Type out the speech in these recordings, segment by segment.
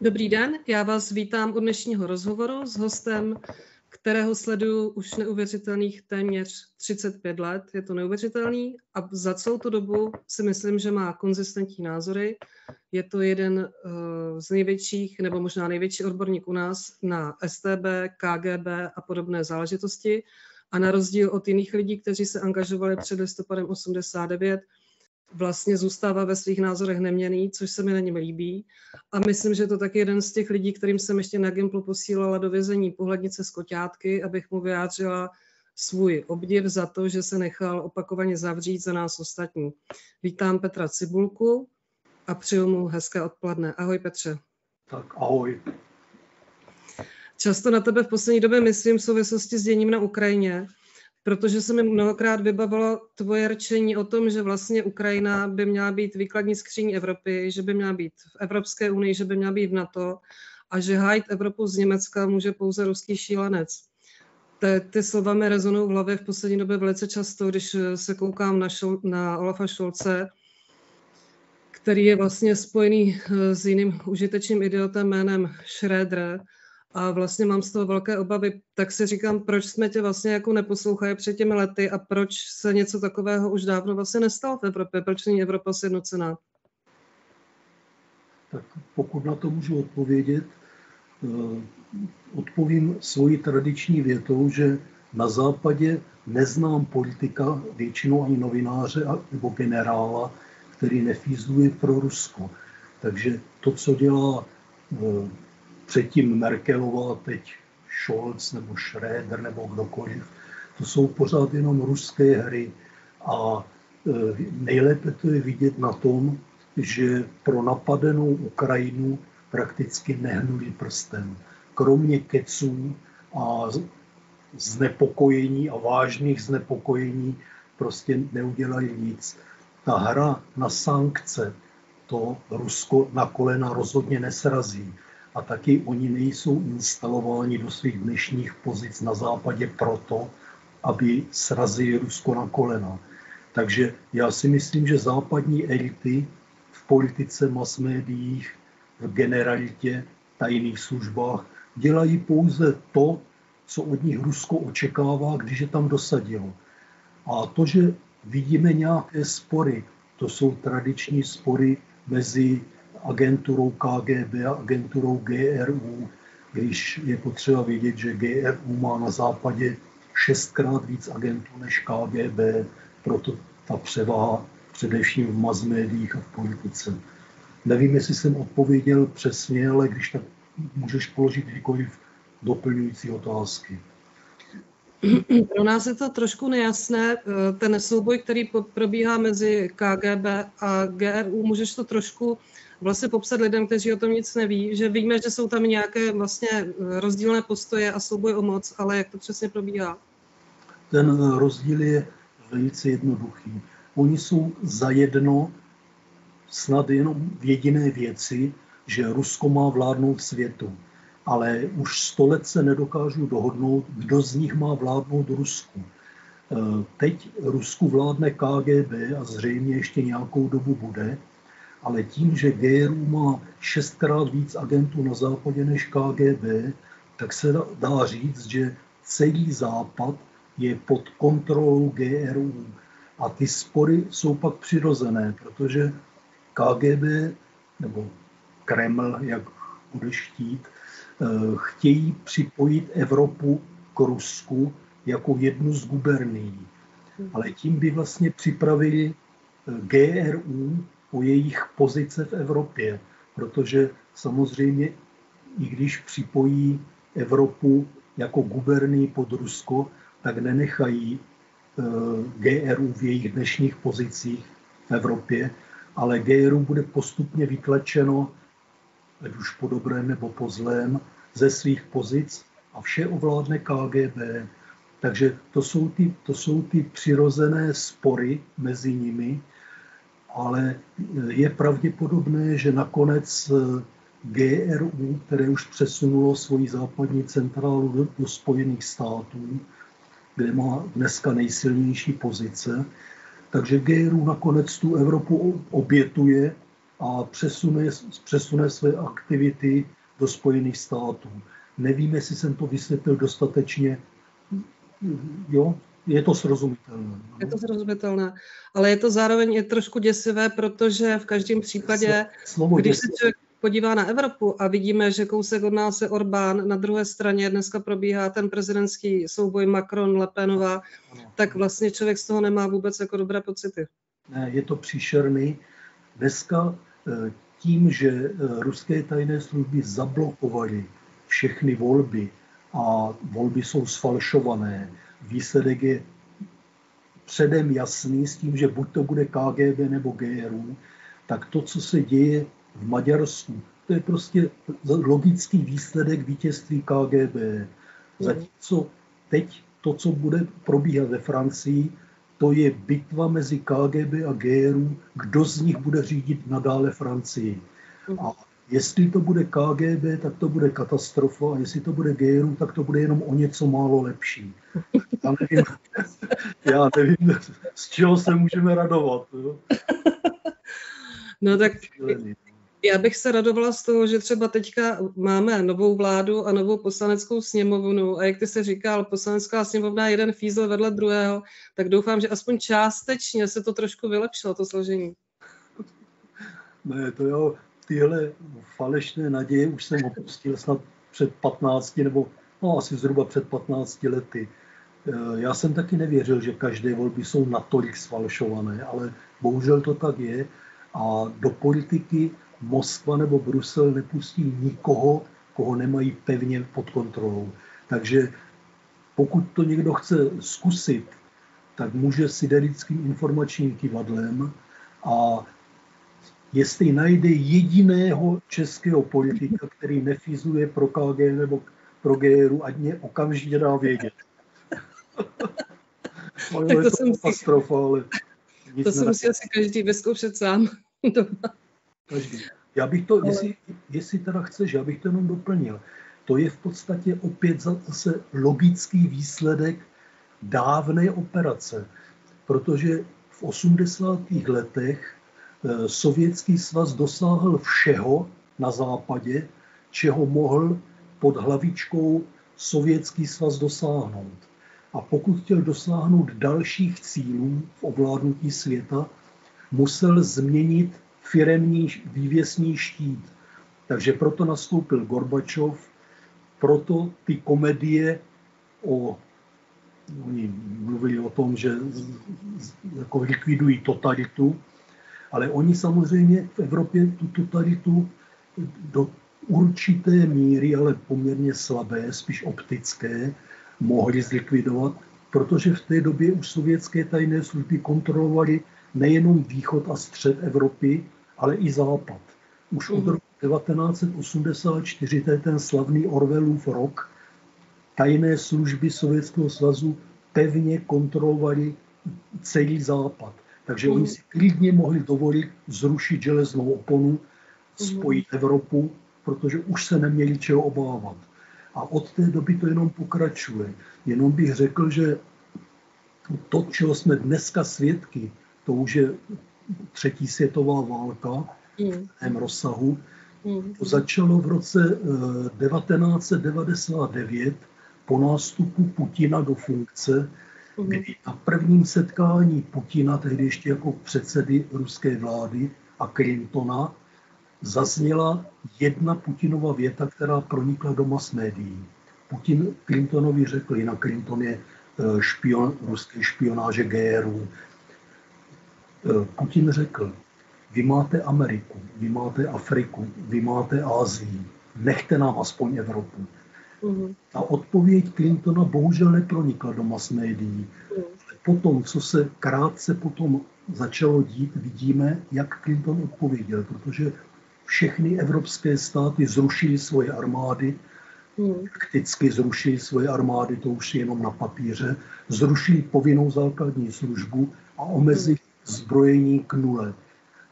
Dobrý den, já vás vítám u dnešního rozhovoru s hostem, kterého sleduju už neuvěřitelných téměř 35 let. Je to neuvěřitelný a za celou tu dobu si myslím, že má konzistentní názory. Je to jeden uh, z největších, nebo možná největší odborník u nás na STB, KGB a podobné záležitosti. A na rozdíl od jiných lidí, kteří se angažovali před listopadem 89, vlastně zůstává ve svých názorech neměný, což se mi na něm líbí. A myslím, že to taky jeden z těch lidí, kterým jsem ještě na Gimplu posílala do vězení pohlednice z koťátky, abych mu vyjádřila svůj obdiv za to, že se nechal opakovaně zavřít za nás ostatní. Vítám Petra Cibulku a přeju mu hezké odpoledne. Ahoj Petře. Tak ahoj. Často na tebe v poslední době myslím v souvislosti s děním na Ukrajině, protože se mi mnohokrát vybavilo tvoje rčení o tom, že vlastně Ukrajina by měla být výkladní skříň Evropy, že by měla být v Evropské unii, že by měla být v NATO a že hájit Evropu z Německa může pouze ruský šílenec. Ty, ty slova mi rezonují v hlavě v poslední době velice často, když se koukám na, šol, na Olafa Šolce, který je vlastně spojený eh, s jiným užitečným idiotem jménem Schröder, a vlastně mám z toho velké obavy, tak si říkám, proč jsme tě vlastně jako neposlouchali před těmi lety a proč se něco takového už dávno vlastně nestalo v Evropě, proč není Evropa sjednocená? Tak pokud na to můžu odpovědět, eh, odpovím svoji tradiční větou, že na západě neznám politika, většinou ani novináře nebo generála, který nefízluje pro Rusko. Takže to, co dělá eh, předtím Merkelová, teď Scholz nebo Schröder nebo kdokoliv, to jsou pořád jenom ruské hry a e, nejlépe to je vidět na tom, že pro napadenou Ukrajinu prakticky nehnuli prstem. Kromě keců a znepokojení a vážných znepokojení prostě neudělali nic. Ta hra na sankce to Rusko na kolena rozhodně nesrazí a taky oni nejsou instalováni do svých dnešních pozic na západě proto, aby srazili Rusko na kolena. Takže já si myslím, že západní elity v politice, mass médiích, v generalitě, tajných službách dělají pouze to, co od nich Rusko očekává, když je tam dosadilo. A to, že vidíme nějaké spory, to jsou tradiční spory mezi agenturou KGB a agenturou GRU, když je potřeba vědět, že GRU má na západě šestkrát víc agentů než KGB, proto ta převaha především v mass médiích a v politice. Nevím, jestli jsem odpověděl přesně, ale když tak můžeš položit kdykoliv doplňující otázky. Pro nás je to trošku nejasné. Ten souboj, který probíhá mezi KGB a GRU, můžeš to trošku vlastně popsat lidem, kteří o tom nic neví, že víme, že jsou tam nějaké vlastně rozdílné postoje a souboj o moc, ale jak to přesně probíhá? Ten rozdíl je velice jednoduchý. Oni jsou zajedno snad jenom v jediné věci, že Rusko má vládnout světu. Ale už sto let se nedokážu dohodnout, kdo z nich má vládnout Rusku. E, teď Rusku vládne KGB a zřejmě ještě nějakou dobu bude, ale tím, že GRU má šestkrát víc agentů na západě než KGB, tak se dá říct, že celý západ je pod kontrolou GRU. A ty spory jsou pak přirozené, protože KGB nebo Kreml, jak budeš chtít, eh, chtějí připojit Evropu k Rusku jako jednu z gubernií. Ale tím by vlastně připravili eh, GRU o jejich pozice v Evropě, protože samozřejmě, i když připojí Evropu jako guberní pod Rusko, tak nenechají eh, GRU v jejich dnešních pozicích v Evropě, ale GRU bude postupně vytlačeno, ať už po dobrém nebo po zlém, ze svých pozic a vše ovládne KGB. Takže to jsou ty, to jsou ty přirozené spory mezi nimi, ale je pravděpodobné, že nakonec eh, GRU, které už přesunulo svoji západní centrálu do, do Spojených států, kde má dneska nejsilnější pozice, takže GRU nakonec tu Evropu obětuje a přesune, přesune své aktivity do Spojených států. Nevím, jestli jsem to vysvětlil dostatečně. Jo, je to srozumitelné. No? Je to srozumitelné, ale je to zároveň je trošku děsivé, protože v každém případě, Slovo když děsivé. se člověk podívá na Evropu a vidíme, že kousek od nás je Orbán, na druhé straně dneska probíhá ten prezidentský souboj Macron, Lepenová, tak vlastně člověk z toho nemá vůbec jako dobré pocity. Ne, je to příšerný. Dneska eh, tím, že eh, ruské tajné služby zablokovaly všechny volby a volby jsou sfalšované, výsledek je předem jasný s tím, že buď to bude KGB nebo GRU, tak to, co se děje v Maďarsku, to je prostě logický výsledek vítězství KGB. Zatímco teď to, co bude probíhat ve Francii, to je bitva mezi KGB a GRU, kdo z nich bude řídit nadále Francii. A jestli to bude KGB, tak to bude katastrofa, a jestli to bude GRU, tak to bude jenom o něco málo lepší. Já nevím, já nevím z čeho se můžeme radovat. Jo? No tak já bych se radovala z toho, že třeba teďka máme novou vládu a novou poslaneckou sněmovnu a jak ty se říkal, poslanecká sněmovna jeden fízl vedle druhého, tak doufám, že aspoň částečně se to trošku vylepšilo, to složení. Ne, to jo, tyhle falešné naděje už jsem opustil snad před 15 nebo no, asi zhruba před 15 lety. Eh, já jsem taky nevěřil, že každé volby jsou natolik sfalšované, ale bohužel to tak je. A do politiky Moskva nebo Brusel nepustí nikoho, koho nemají pevně pod kontrolou. Takže pokud to někdo chce zkusit, tak může siderickým informačním kivadlem a jestli najde jediného českého politika, který nefizuje pro KG nebo pro GRu, ať mě okamžitě dá vědět. tak to, to jsem katastrofa, ale to se musí asi každý vyzkoušet sám doma. Každý. Já bych to, ale... jestli, jestli teda chceš, já bych to jenom doplnil. To je v podstatě opět zase logický výsledek dávné operace, protože v 80. letech eh, Sovětský svaz dosáhl všeho na západě, čeho mohl pod hlavičkou Sovětský svaz dosáhnout. A pokud chtěl dosáhnout dalších cílů v ovládnutí světa, musel změnit firemní vývěsní štít. Takže proto nastoupil Gorbačov, proto ty komedie o oni mluvili o tom, že jako likvidují totalitu, ale oni samozřejmě v Evropě tu totalitu do určité míry, ale poměrně slabé, spíš optické, mohli zlikvidovat, protože v té době už sovětské tajné služby kontrolovaly nejenom východ a střed Evropy, ale i západ. Už od mhm. roku 1984, to je ten slavný Orwellův rok, tajné služby Sovětského svazu pevně kontrolovali celý západ. Takže oni mhm. si klidně mohli dovolit zrušit železnou oponu, mhm. spojit Evropu, protože už se neměli čeho obávat. A od té doby to jenom pokračuje. Jenom bych řekl, že to, čeho jsme dneska svědky, to už je třetí světová válka mm. v tém rozsahu. Mm. To začalo v roce 1999 eh, po nástupu Putina do funkce, mm. kdy na prvním setkání Putina, tehdy ještě jako předsedy ruské vlády a Clintona, zazněla jedna Putinova věta, která pronikla do mass médií. Putin Clintonovi řekl, jinak Clinton je eh, špion, ruské špionáže GRU, Eh, Putin řekl, vy máte Ameriku, vy máte Afriku, vy máte Ázii, nechte nám aspoň Evropu. A odpověď Clintona bohužel nepronikla do mass médií. Mm. Potom, co se krátce potom začalo dít, vidíme, jak Clinton odpověděl, protože všechny evropské státy zrušily svoje armády, prakticky zrušili svoje armády, to už je jenom na papíře, zrušili povinnou základní službu a omezili zbrojení k nule.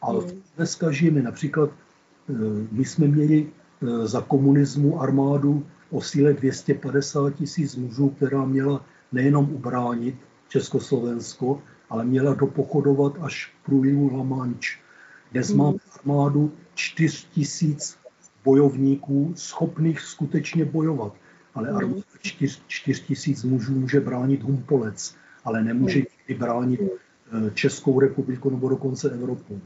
Ale hmm. dneska žijeme například, eh, my jsme měli eh, za komunismu armádu o síle 250 tisíc mužů, která měla nejenom ubránit Československo, ale měla dopochodovat až průlivu La Manche. Dnes mm. máme armádu 4 tisíc bojovníků schopných skutečně bojovat. Ale mm. armáda 4 tisíc mužů může bránit Humpolec, ale nemůže mm. nikdy bránit eh, Českou republiku nebo dokonce Evropu.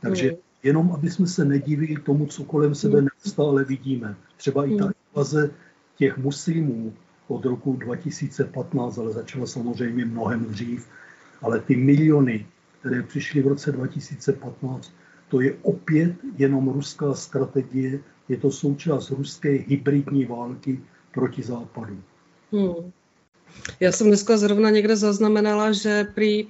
Takže jenom, aby jsme se nedivili tomu, co kolem sebe neustále vidíme. Třeba i ta invaze těch muslimů od roku 2015, ale začala samozřejmě mnohem dřív, ale ty miliony, které přišly v roce 2015, to je opět jenom ruská strategie, je to součást ruské hybridní války proti západu. Hmm. Já jsem dneska zrovna někde zaznamenala, že prý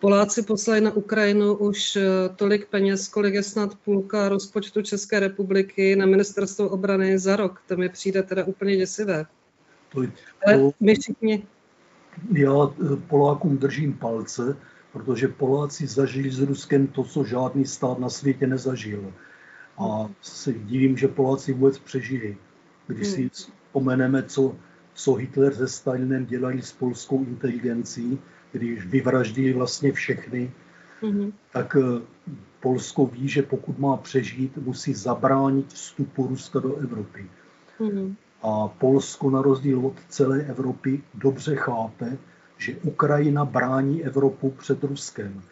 Poláci poslali na Ukrajinu už eh, tolik peněz, kolik je snad půlka rozpočtu České republiky na ministerstvo obrany za rok. To mi přijde teda úplně děsivé. To, to, Ale my všichni... Já eh, Polákům držím palce, protože Poláci zažili s Ruskem to, co žádný stát na světě nezažil. A se divím, že Poláci vůbec přežili. Když si hmm. vzpomeneme, co, co Hitler se Stalinem dělali s polskou inteligencí, když vyvraždili vlastně všechny, mm-hmm. tak eh, Polsko ví, že pokud má přežít, musí zabránit vstupu Ruska do Evropy. Mm-hmm. A Polsko na rozdíl od celé Evropy dobře chápe, že Ukrajina brání Evropu před Ruskem.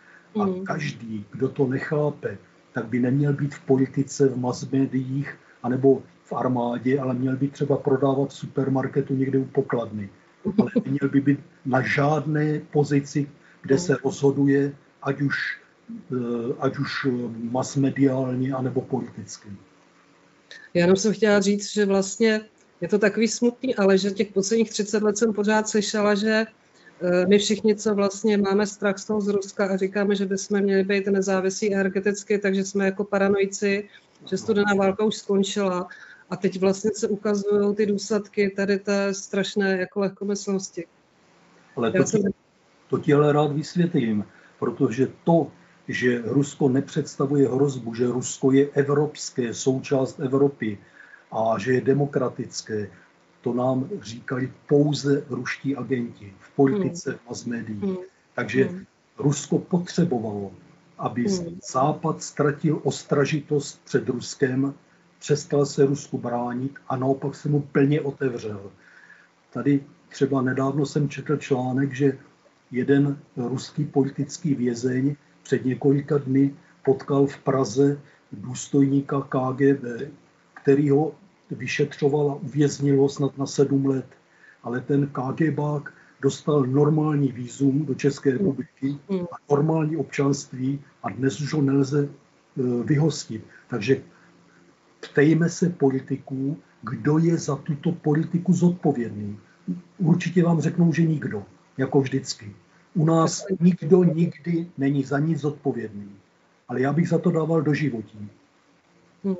A mm. každý, kdo to nechápe, tak by neměl být v politice, v mass médiích anebo v armádě, ale měl by třeba prodávat v supermarketu někde u pokladny. Ale neměl by být na žádné pozici, kde se rozhoduje, ať už, eh, ať už eh, masmediálně, anebo politicky. Já jenom jsem chtěla říct, že vlastně je to takový smutný, ale že těch posledních 30 let jsem pořád slyšela, že my všichni, co vlastně máme strach z toho z Ruska a říkáme, že bychom měli být nezávislí energeticky, takže jsme jako paranoici, že studená válka už skončila a teď vlastně se ukazují ty důsledky tady té strašné jako lehkomyslnosti. Ale to, jsem... to ti ale rád vysvětlím, protože to, že Rusko nepředstavuje hrozbu, že Rusko je evropské, součást Evropy a že je demokratické, to nám říkali pouze ruští agenti v politice, hmm. mass médiích. Hmm. Takže hmm. Rusko potřebovalo, aby hmm. Západ ztratil ostražitost před Ruskem, přestal se Rusku bránit a naopak se mu plně otevřel. Tady třeba nedávno jsem četl článek, že jeden ruský politický vězeň před několika dny potkal v Praze důstojníka KGB, který ho vyšetřoval a uvěznil ho snad na sedm let. Ale ten KGBák dostal normální výzum do České republiky a normální občanství a dnes už ho nelze e, vyhostit. Takže ptejme se politiků, kdo je za tuto politiku zodpovědný. Určitě vám řeknou, že nikdo, jako vždycky. U nás nikdo nikdy není za nic zodpovědný. Ale já bych za to dával do životí. Hmm.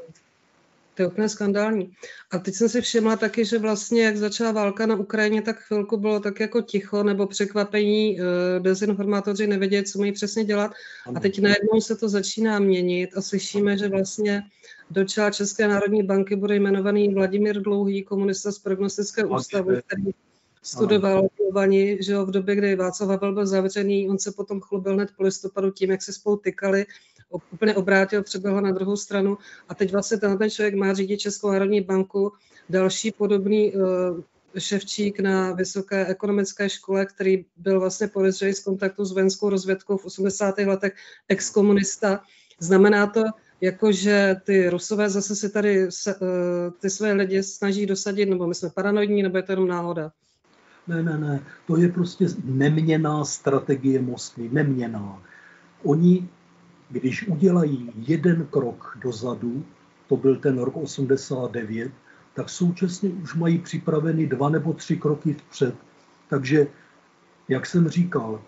To je úplně skandální. A teď jsem si všimla taky, že vlastně, jak začala válka na Ukrajině, tak chvilku bylo tak jako ticho nebo překvapení, eh, dezinformátoři nevěděli, co mají přesně dělat. A teď najednou se to začíná měnit a slyšíme, že vlastně do čela České národní banky bude jmenovaný Vladimír Dlouhý, komunista z prognostického ústavu, který studoval Vani, že jo, v době, kdy Václav Havel byl zavřený, on se potom chlubil hned po listopadu tím, jak se spolu tykali úplně obrátil, přeběhl na druhou stranu a teď vlastně tenhle člověk má řídit Českou národní banku, další podobný uh, ševčík na Vysoké ekonomické škole, který byl vlastně podezřelý z kontaktu s vojenskou rozvědkou v 80. letech, exkomunista. Znamená to, jako že ty Rusové zase si tady se, uh, ty své lidi snaží dosadit, nebo my jsme paranoidní, nebo je to jenom náhoda? Ne, ne, ne. To je prostě neměná strategie Moskvy, neměná. Oni když udělají jeden krok dozadu, to byl ten rok 89, tak současně už mají připraveny dva nebo tři kroky vpřed. Takže, jak jsem říkal,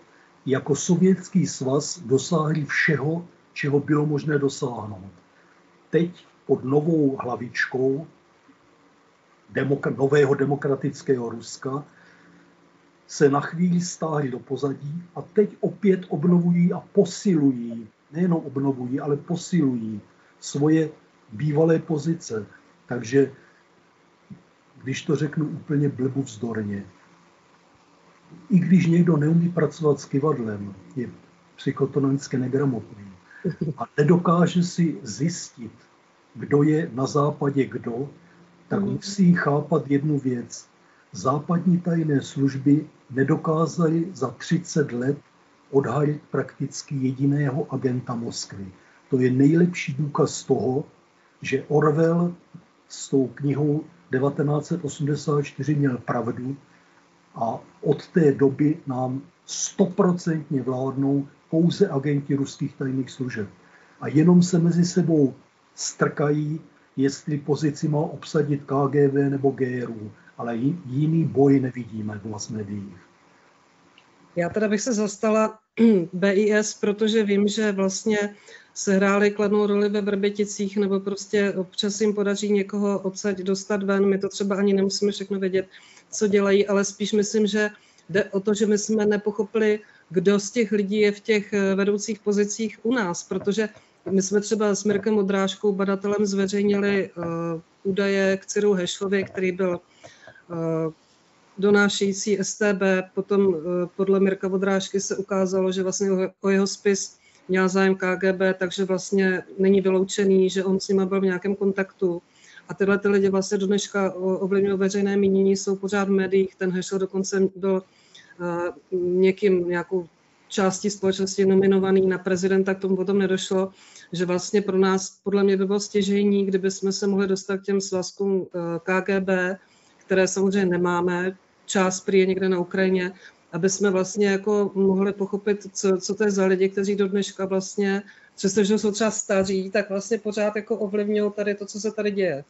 jako sovětský svaz dosáhli všeho, čeho bylo možné dosáhnout. Teď pod novou hlavičkou demok- nového demokratického Ruska se na chvíli stáhli do pozadí a teď opět obnovují a posilují nejenom obnovují, ale posilují svoje bývalé pozice. Takže, když to řeknu úplně blbuvzdorně, i když někdo neumí pracovat s kivadlem, je psychotononicky negramotný, a nedokáže si zjistit, kdo je na západě kdo, tak hmm. musí chápat jednu věc. Západní tajné služby nedokázaly za 30 let odhalit prakticky jediného agenta Moskvy. To je nejlepší důkaz toho, že Orwell s tou knihou 1984 měl pravdu a od té doby nám stoprocentně vládnou pouze agenti ruských tajných služeb. A jenom se mezi sebou strkají, jestli pozici má obsadit KGB nebo GRU, ale jiný boj nevidíme v médiích. Já teda bych se zastala BIS, protože vím, že vlastně se hráli kladnou roli ve Vrběticích, nebo prostě občas jim podaří někoho odsaď dostat ven. My to třeba ani nemusíme všechno vědět, co dělají, ale spíš myslím, že jde o to, že my jsme nepochopili, kdo z těch lidí je v těch eh, vedoucích pozicích u nás, protože my jsme třeba s Mirkem Odrážkou, badatelem, zveřejnili uh, údaje k Cyru Hešlovi, který byl donášející STB. Potom uh, podle Mirka Odrážky se ukázalo, že vlastně o, jeho spis měl zájem KGB, takže vlastně není vyloučený, že on s nima byl v nějakém kontaktu. A tyhle ty lidi vlastně do dneška ovlivňují veřejné mínění, jsou pořád v médiích. Ten Hešel dokonce byl uh, někým, nějakou části společnosti nominovaný na prezidenta, k tomu potom nedošlo, že vlastně pro nás podle mě by bylo stěžení, kdyby jsme se mohli dostat k těm svazkům eh, KGB, které samozřejmě nemáme, část prý je někde na Ukrajině, aby jsme vlastně jako mohli pochopit, co, co to je za lidi, kteří do dneška vlastně, přestože jsou třeba staří, tak vlastně pořád jako ovlivňují tady to, co se tady děje.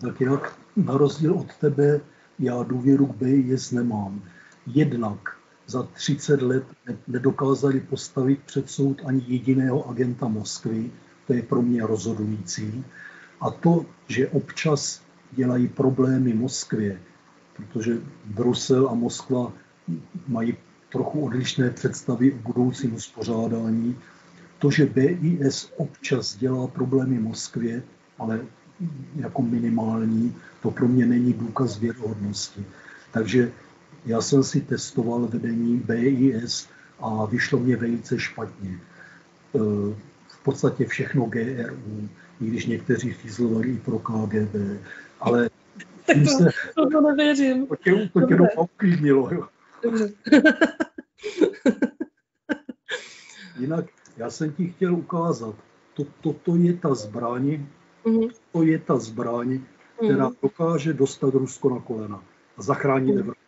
Tak jak na rozdíl od tebe já důvěru k BIS nemám. Jednak za 30 let nedokázali postavit před soud ani jediného agenta Moskvy, to je pro mě rozhodující. A to, že občas dělají problémy Moskvě, protože Brusel a Moskva mají trochu odlišné představy o budoucím uspořádání. To, že BIS občas dělá problémy Moskvě, ale jako minimální, to pro mě není důkaz věrohodnosti. Takže já jsem si testoval vedení BIS a vyšlo mě velice špatně. E, v podstatě všechno GRU, i když někteří fízlovali i pro KGB, ale tak to, se, to, to nevěřím. To tě, to tě doufám uklidnilo. Jo. Dobře. Jinak já jsem ti chtěl ukázat, to, toto je ta zbraň, mm-hmm. to je ta zbraň, která mm-hmm. dokáže dostat Rusko na kolena a zachránit mm-hmm. Evropu.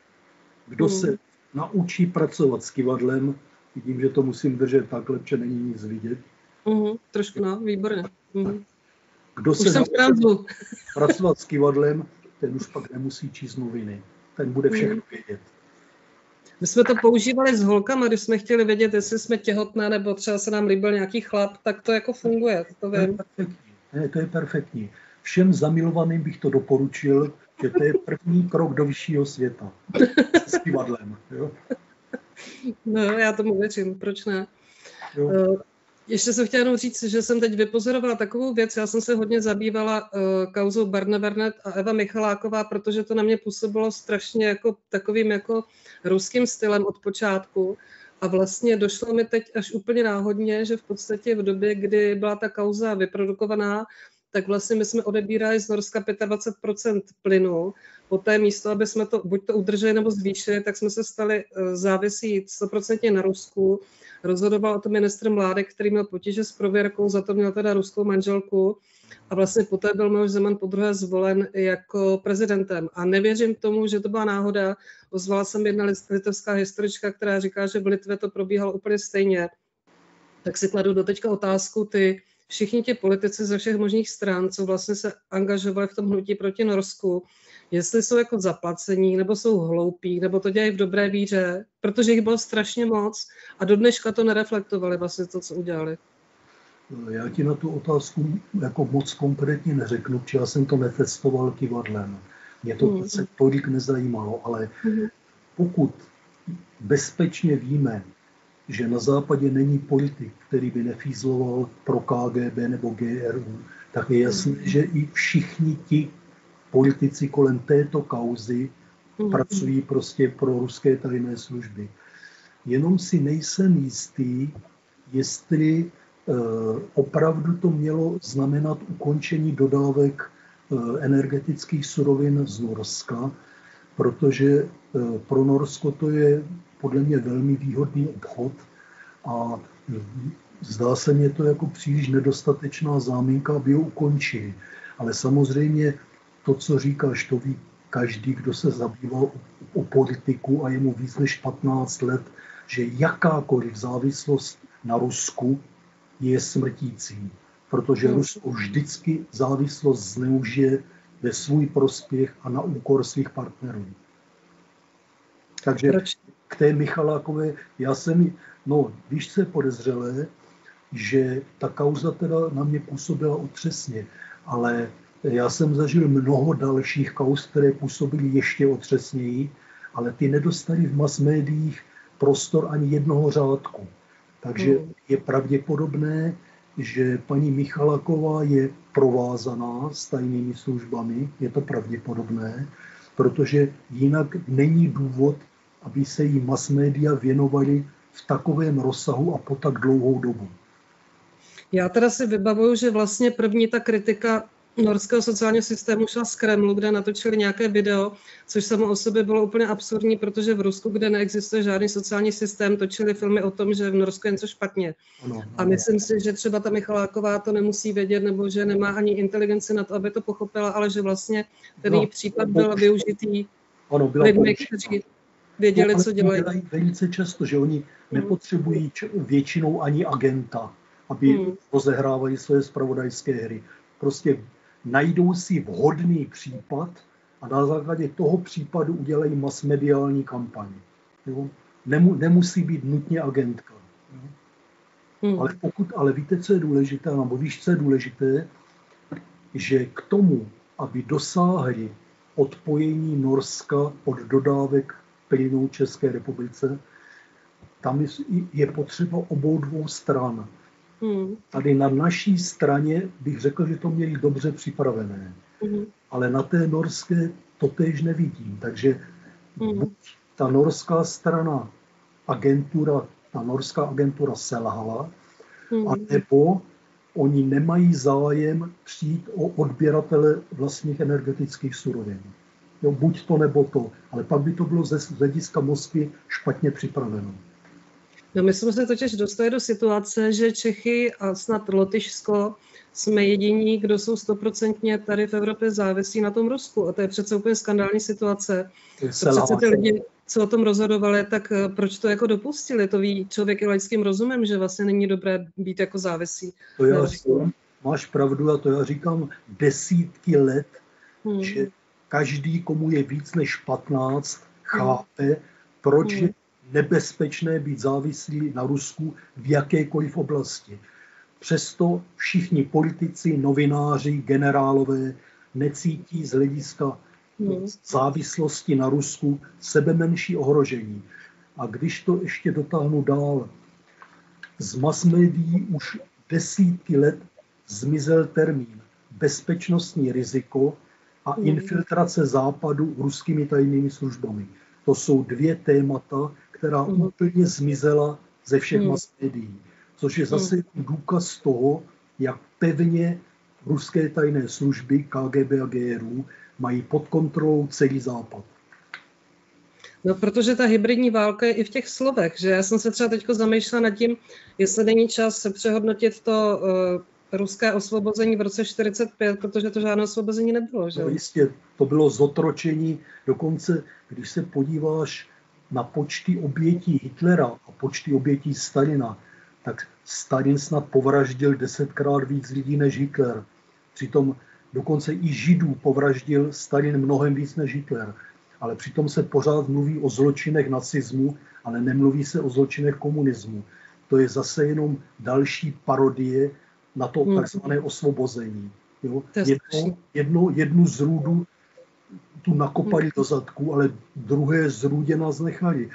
Kdo mm-hmm. se naučí pracovat s kivadlem, vidím, že to musím držet takhle, protože není nic vidět. Mm-hmm. Trošku, no, výborně. Mm-hmm. Kdo Už se naučí pracovat s kivadlem, ten už pak nemusí číst noviny. Ten bude všechno hmm. vědět. My jsme to používali s holkama, když jsme chtěli vědět, jestli jsme těhotné, nebo třeba se nám líbil nějaký chlap, tak to jako funguje, to vím. To je perfektní. Ne, to je perfektní. Všem zamilovaným bych to doporučil, že to je první krok do vyššího světa. S kivadlem. Jo? No, já tomu věřím, proč ne? Jo. Ještě jsem chtěla jenom říct, že jsem teď vypozorovala takovou věc. Já jsem se hodně zabývala uh, kauzou Barne Vernet a Eva Michaláková, protože to na mě působilo strašně jako takovým jako ruským stylem od počátku. A vlastně došlo mi teď až úplně náhodně, že v podstatě v době, kdy byla ta kauza vyprodukovaná, tak vlastně my jsme odebírali z Norska 25% plynu. Poté místo, aby jsme to buď to udrželi nebo zvýšili, tak jsme se stali eh, závisí 100% na Rusku Rozhodoval o tom ministr Mládek, který měl potíže s prověrkou, za to měl teda ruskou manželku a vlastně poté byl Miloš Zeman podruhé zvolen jako prezidentem. A nevěřím tomu, že to byla náhoda. Ozvala jsem jedna litovská historička, která říká, že v Litvě to probíhalo úplně stejně. Tak si kladu do teďka otázku, ty všichni ti politici ze všech možných stran, co vlastně se angažovali v tom hnutí proti Norsku, jestli jsou jako zaplacení, nebo jsou hloupí, nebo to dělají v dobré víře, protože jich bylo strašně moc a do dneška to nereflektovali vlastně to, co udělali. Já ti na tu otázku jako moc konkrétně neřeknu, protože já jsem to netestoval kivadlem. Mě to hmm. se tolik nezajímalo, ale hmm. pokud bezpečně víme, že na západě není politik, který by nefízloval pro KGB nebo GRU, tak je jasné, hmm. že i všichni ti politici kolem této kauzy mm. pracují prostě pro ruské tajné služby. Jenom si nejsem jistý, jestli eh, opravdu to mělo znamenat ukončení dodávek eh, energetických surovin z Norska, protože pro Norsko to je podle mě velmi výhodný obchod a zdá se mě to jako příliš nedostatečná záminka, aby ho ukončili. Ale samozřejmě to, co říkáš, to ví každý, kdo se zabýval o politiku a je mu víc než 15 let, že jakákoliv závislost na Rusku je smrtící, protože hmm. Rusko vždycky závislost zneužije ve svůj prospěch a na úkor svých partnerů. Takže Proč? k té Michalákové, já jsem, no víš, co je podezřelé, že ta kauza teda na mě působila otřesně, ale já jsem zažil mnoho dalších kauz, které působily ještě otřesněji, ale ty nedostali v mass médiích prostor ani jednoho řádku. Takže hmm. je pravděpodobné, že paní Michalaková je provázaná s tajnými službami, je to pravděpodobné, protože jinak není důvod, aby se jí mass média věnovali v takovém rozsahu a po tak dlouhou dobu. Já teda si vybavuju, že vlastně první ta kritika norského sociálního systému šla z Kremlu, kde natočili nějaké video, což samo o sobě bylo úplně absurdní, protože v Rusku, kde neexistuje žádný sociální systém, točili filmy o tom, že v Norsku je něco špatně. Ano, A myslím si, že třeba ta Michaláková to nemusí vědět, nebo že nemá ani inteligenci na to, aby to pochopila, ale že vlastně ten no, případ byl využitý ano, lidmi, kteří věděli, no, co dělají. dělají velice často, že oni hmm. nepotřebují většinou ani agenta, aby hmm. rozehrávali své spravodajské hry. Prostě najdou si vhodný případ a na základě toho případu udělají masmediální kampaň. Jo? Nemu, nemusí být nutně agentka. Jo? Hmm. Ale, pokud, ale víte, co je důležité, nebo víš, co je důležité, že k tomu, aby dosáhli odpojení Norska od dodávek plynu České republice, tam je potřeba obou dvou stran. Hmm. Tady na naší straně bych řekl, že to měli dobře připravené. Hmm. Ale na té norské to též nevidím. Takže hmm. buď ta norská strana agentura, ta norská agentura selhala, hmm. anebo oni nemají zájem přijít o odběratele vlastních energetických surovin. Jo, buď to nebo to, ale pak by to bylo ze hlediska Moskvy špatně připraveno. No my jsme se totiž dostali do situace, že Čechy a snad Lotyšsko jsme jediní, kdo jsou stoprocentně tady v Evropě závisí na tom Rusku. A to je přece úplně skandální situace. To přece ty lidi, co o tom rozhodovali, tak eh, proč to jako dopustili? To ví člověk i laickým rozumem, že vlastně není dobré být jako závisí. To já říkám, máš pravdu a to já říkám desítky let, hmm. že každý, komu je víc než 15, chápe, proč hmm. je nebezpečné být závislí na Rusku v jakékoliv oblasti. Přesto všichni politici, novináři, generálové necítí z hlediska hmm. závislosti na Rusku sebe menší ohrožení. A když to ještě dotáhnu dál, z mass médií už desítky let zmizel termín bezpečnostní riziko a hmm. infiltrace západu ruskými tajnými službami. To jsou dvě témata, která mm. úplně zmizela ze všech mm. mass médií. Což je zase mm. důkaz toho, jak pevně ruské tajné služby KGB a GRU mají pod kontrolou celý západ. No, protože ta hybridní válka je i v těch slovech, že já jsem se třeba teď zamýšlela nad tím, jestli není čas se přehodnotit to uh, ruské osvobození v roce 45, protože to žádné osvobození nebylo. Že? No jistě, to bylo zotročení, dokonce, když se podíváš na počty obětí Hitlera a počty obětí Stalina, tak Stalin snad povraždil desetkrát víc lidí než Hitler. Přitom dokonce i Židů povraždil Stalin mnohem víc než Hitler. Ale přitom se pořád mluví o zločinech nacismu, ale nemluví se o zločinech komunismu. To je zase jenom další parodie na to hmm. takzvané osvobození. Jo? Jedno, jedno, jednu z růdu tu nakopali hmm. do zadku, ale druhé zrůdě nás nechali.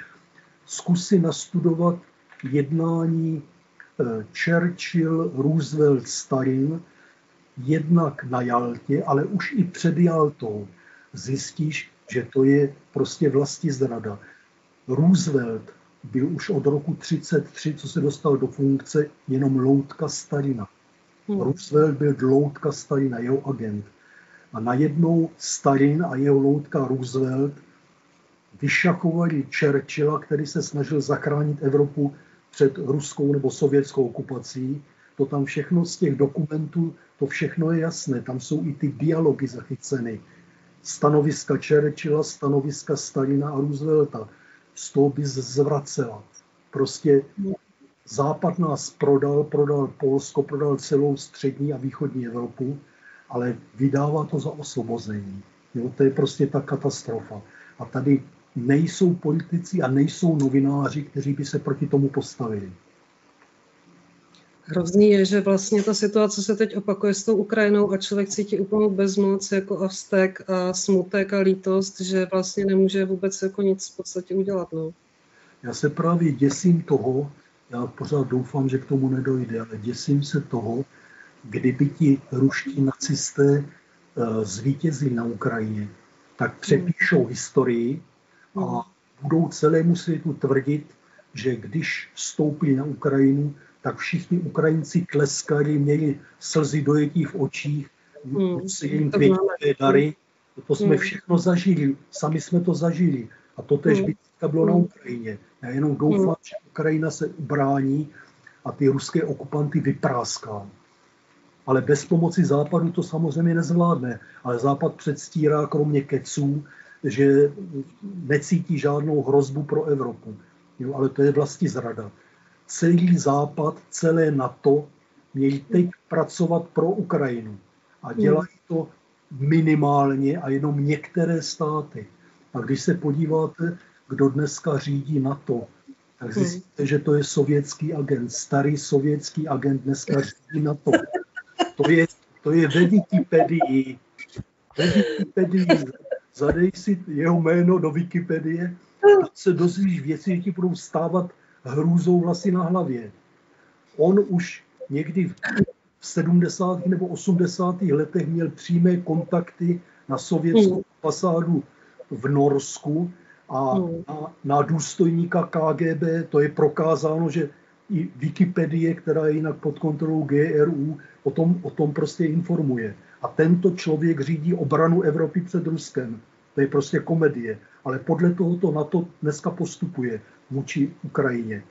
Zkusy nastudovat jednání eh, Churchill, Roosevelt, Stalin, jednak na Jaltě, ale už i před Jaltou zjistíš, že to je prostě vlasti zrada. Roosevelt byl už od roku 1933, co se dostal do funkce, jenom loutka Stalina. Hmm. Roosevelt byl loutka Stalina, jeho agent. A najednou Stalin a jeho loutka Roosevelt vyšachovali Churchilla, který se snažil zachránit Evropu před ruskou nebo sovětskou okupací. To tam všechno z těch dokumentů, to všechno je jasné. Tam jsou i ty dialogy zachyceny. Stanoviska Churchilla, stanoviska Stalina a Roosevelta. Z toho by zvracela. Prostě Západ nás prodal, prodal Polsko, prodal celou střední a východní Evropu, ale vydává to za osvobození. Jo, to je prostě ta katastrofa. A tady nejsou politici a nejsou novináři, kteří by se proti tomu postavili. Hrozný je, že vlastně ta situace se teď opakuje s tou Ukrajinou a člověk cítí úplnou bezmoc, jako a vztek a smutek a lítost, že vlastně nemůže vůbec jako nic v podstatě udělat. No. Já se právě děsím toho, já pořád doufám, že k tomu nedojde, ale děsím se toho, kdyby ti ruští nacisté uh, zvítězili na Ukrajině, tak přepíšou hmm. historii a budou celému světu tvrdit, že když vstoupili na Ukrajinu, tak všichni Ukrajinci tleskali, měli slzy dojetí v očích, hmm. si jim květové dary. To jsme hmm. všechno zažili, sami jsme to zažili. A to tež by bylo na hmm. Ukrajině. Já jenom doufám, hmm. že Ukrajina se ubrání a ty ruské okupanty vypráská. Ale bez pomoci Západu to samozřejmě nezvládne. Ale Západ předstírá kromě keců, že necítí žádnou hrozbu pro Evropu. Jo, ale to je vlastně zrada. Celý Západ, celé NATO mějí teď pracovat pro Ukrajinu. A dělají to minimálně a jenom některé státy. A když se podíváte, kdo dneska řídí NATO, tak zjistíte, že to je sovětský agent, starý sovětský agent dneska řídí NATO. To je, to je ve Wikipedii. Ve Wikipedii zadej si jeho jméno do Wikipedie a se dozvíš věci, ti budou stávat hrůzou vlasy na hlavě. On už někdy v 70. nebo 80. letech měl přímé kontakty na sovětskou hmm. ambasádu v Norsku a hmm. na, na důstojníka KGB to je prokázáno, že i Wikipedie, která je jinak pod kontrolou GRU, o tom, o tom prostě informuje. A tento člověk řídí obranu Evropy před Ruskem. To je prostě komedie. Ale podle tohoto NATO dneska postupuje vůči Ukrajině.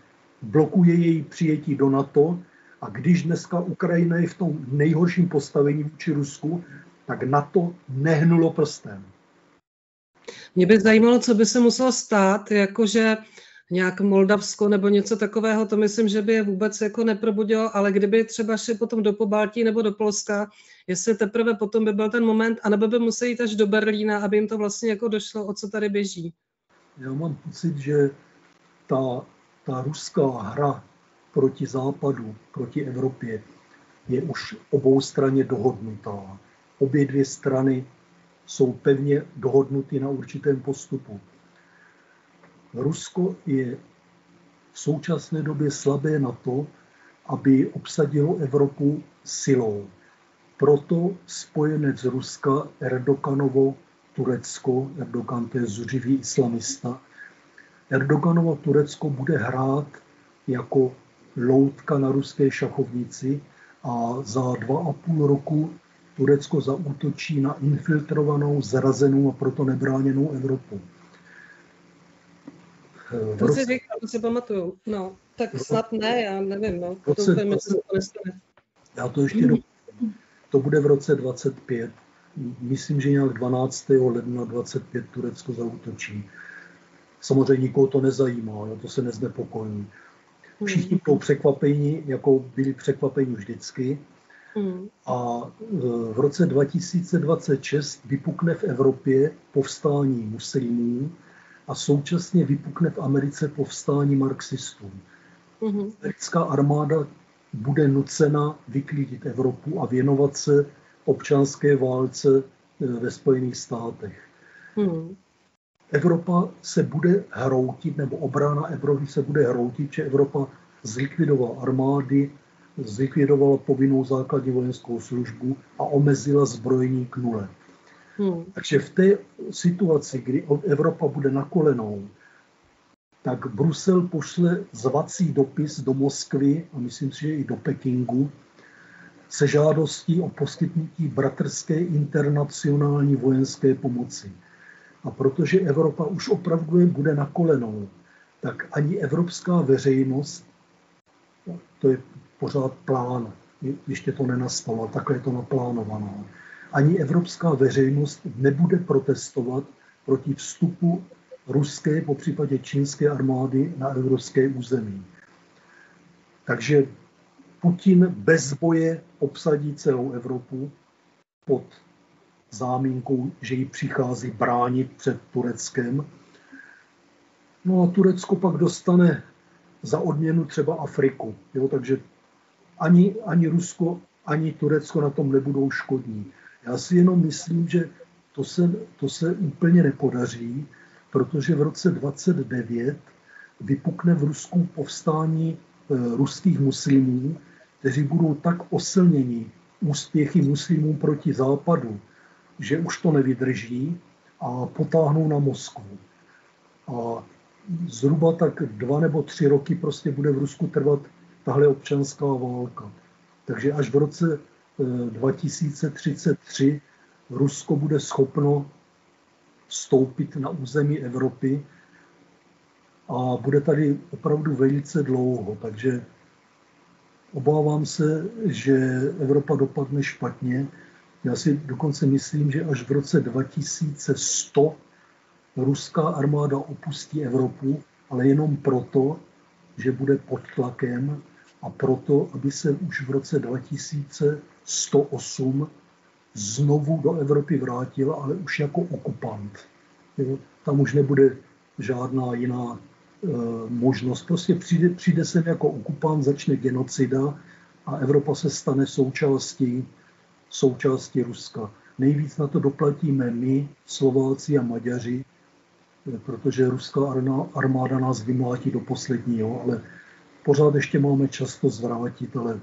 Blokuje její přijetí do NATO a když dneska Ukrajina je v tom nejhorším postavení vůči Rusku, tak NATO nehnulo prstem. Mě by zajímalo, co by se muselo stát, jakože nějak Moldavsko nebo něco takového, to myslím, že by je vůbec jako neprobudilo, ale kdyby třeba šli potom do Pobaltí nebo do Polska, jestli teprve potom by byl ten moment, anebo by museli jít až do Berlína, aby jim to vlastně jako došlo, o co tady běží. Já mám pocit, že ta, ta ruská hra proti západu, proti Evropě, je už obou straně dohodnutá. Obě dvě strany jsou pevně dohodnuty na určitém postupu. Rusko je v současné době slabé na to, aby obsadilo Evropu silou. Proto spojenec Ruska Erdoganovo Turecko, Erdogan to je zuřivý islamista, Erdoganovo Turecko bude hrát jako loutka na ruské šachovnici a za dva a půl roku Turecko zaútočí na infiltrovanou, zrazenou a proto nebráněnou Evropu. To si říkal, to si pamatuju. No, tak no, snad ne, já nevím. No. To roce, to, 20, to nestane. Já to ještě do, To bude v roce 25. Myslím, že nějak 12. ledna 25 Turecko zautočí. Samozřejmě nikoho to nezajímá, jo, to se neznepokojí. Všichni budou překvapení, jako byli překvapeni vždycky. Hmm. A e, v roce 2026 vypukne v Evropě povstání muslimů a současně vypukne v Americe povstání marxistů. Hmm. Americká armáda bude nucena vyklidit Evropu a věnovat se občanské válce e, ve Spojených státech. Hmm. Evropa se bude hroutit, nebo obrana Evropy se bude hroutit, že Evropa zlikvidovala armády, zlikvidovala povinnou základní vojenskou službu a omezila zbrojení k nule. Hmm. Takže v té situaci, kdy Evropa bude na kolenou, tak Brusel pošle zvací dopis do Moskvy a myslím si, že i do Pekingu se žádostí o poskytnutí bratrské internacionální vojenské pomoci. A protože Evropa už opravdu bude na kolenou, tak ani evropská veřejnost, to je pořád plán, ještě to nenastalo, takhle je to naplánované, ani evropská veřejnost nebude protestovat proti vstupu ruské, po případě čínské armády na evropské území. Takže Putin bez boje obsadí celou Evropu pod zámínkou, že ji přichází bránit před Tureckem. No a Turecko pak dostane za odměnu třeba Afriku. Jo? Takže ani, ani Rusko, ani Turecko na tom nebudou škodní. Já si jenom myslím, že to se, to se úplně nepodaří, protože v roce 29 vypukne v Rusku povstání e, ruských muslimů, kteří budou tak osilněni úspěchy muslimů proti západu, že už to nevydrží a potáhnou na Moskvu. A zhruba tak dva nebo tři roky prostě bude v Rusku trvat tahle občanská válka. Takže až v roce 2033 e, Rusko bude schopno vstoupit na území Evropy a bude tady opravdu velice dlouho. Takže obávám se, že Evropa dopadne špatně. Já si dokonce myslím, že až v roce 2100 ruská armáda opustí Evropu, ale jenom proto, že bude pod tlakem a proto, aby se už v roce 2108 znovu do Evropy vrátil, ale už jako okupant. Jo, tam už nebude žádná jiná e, možnost. Prostě přijde, přijde sem jako okupant, začne genocida a Evropa se stane součástí, součástí Ruska. Nejvíc na to doplatíme my, Slováci a Maďaři, e, protože ruská armáda nás vymlátí do posledního, ale pořád ještě máme čas to zvrátit, ale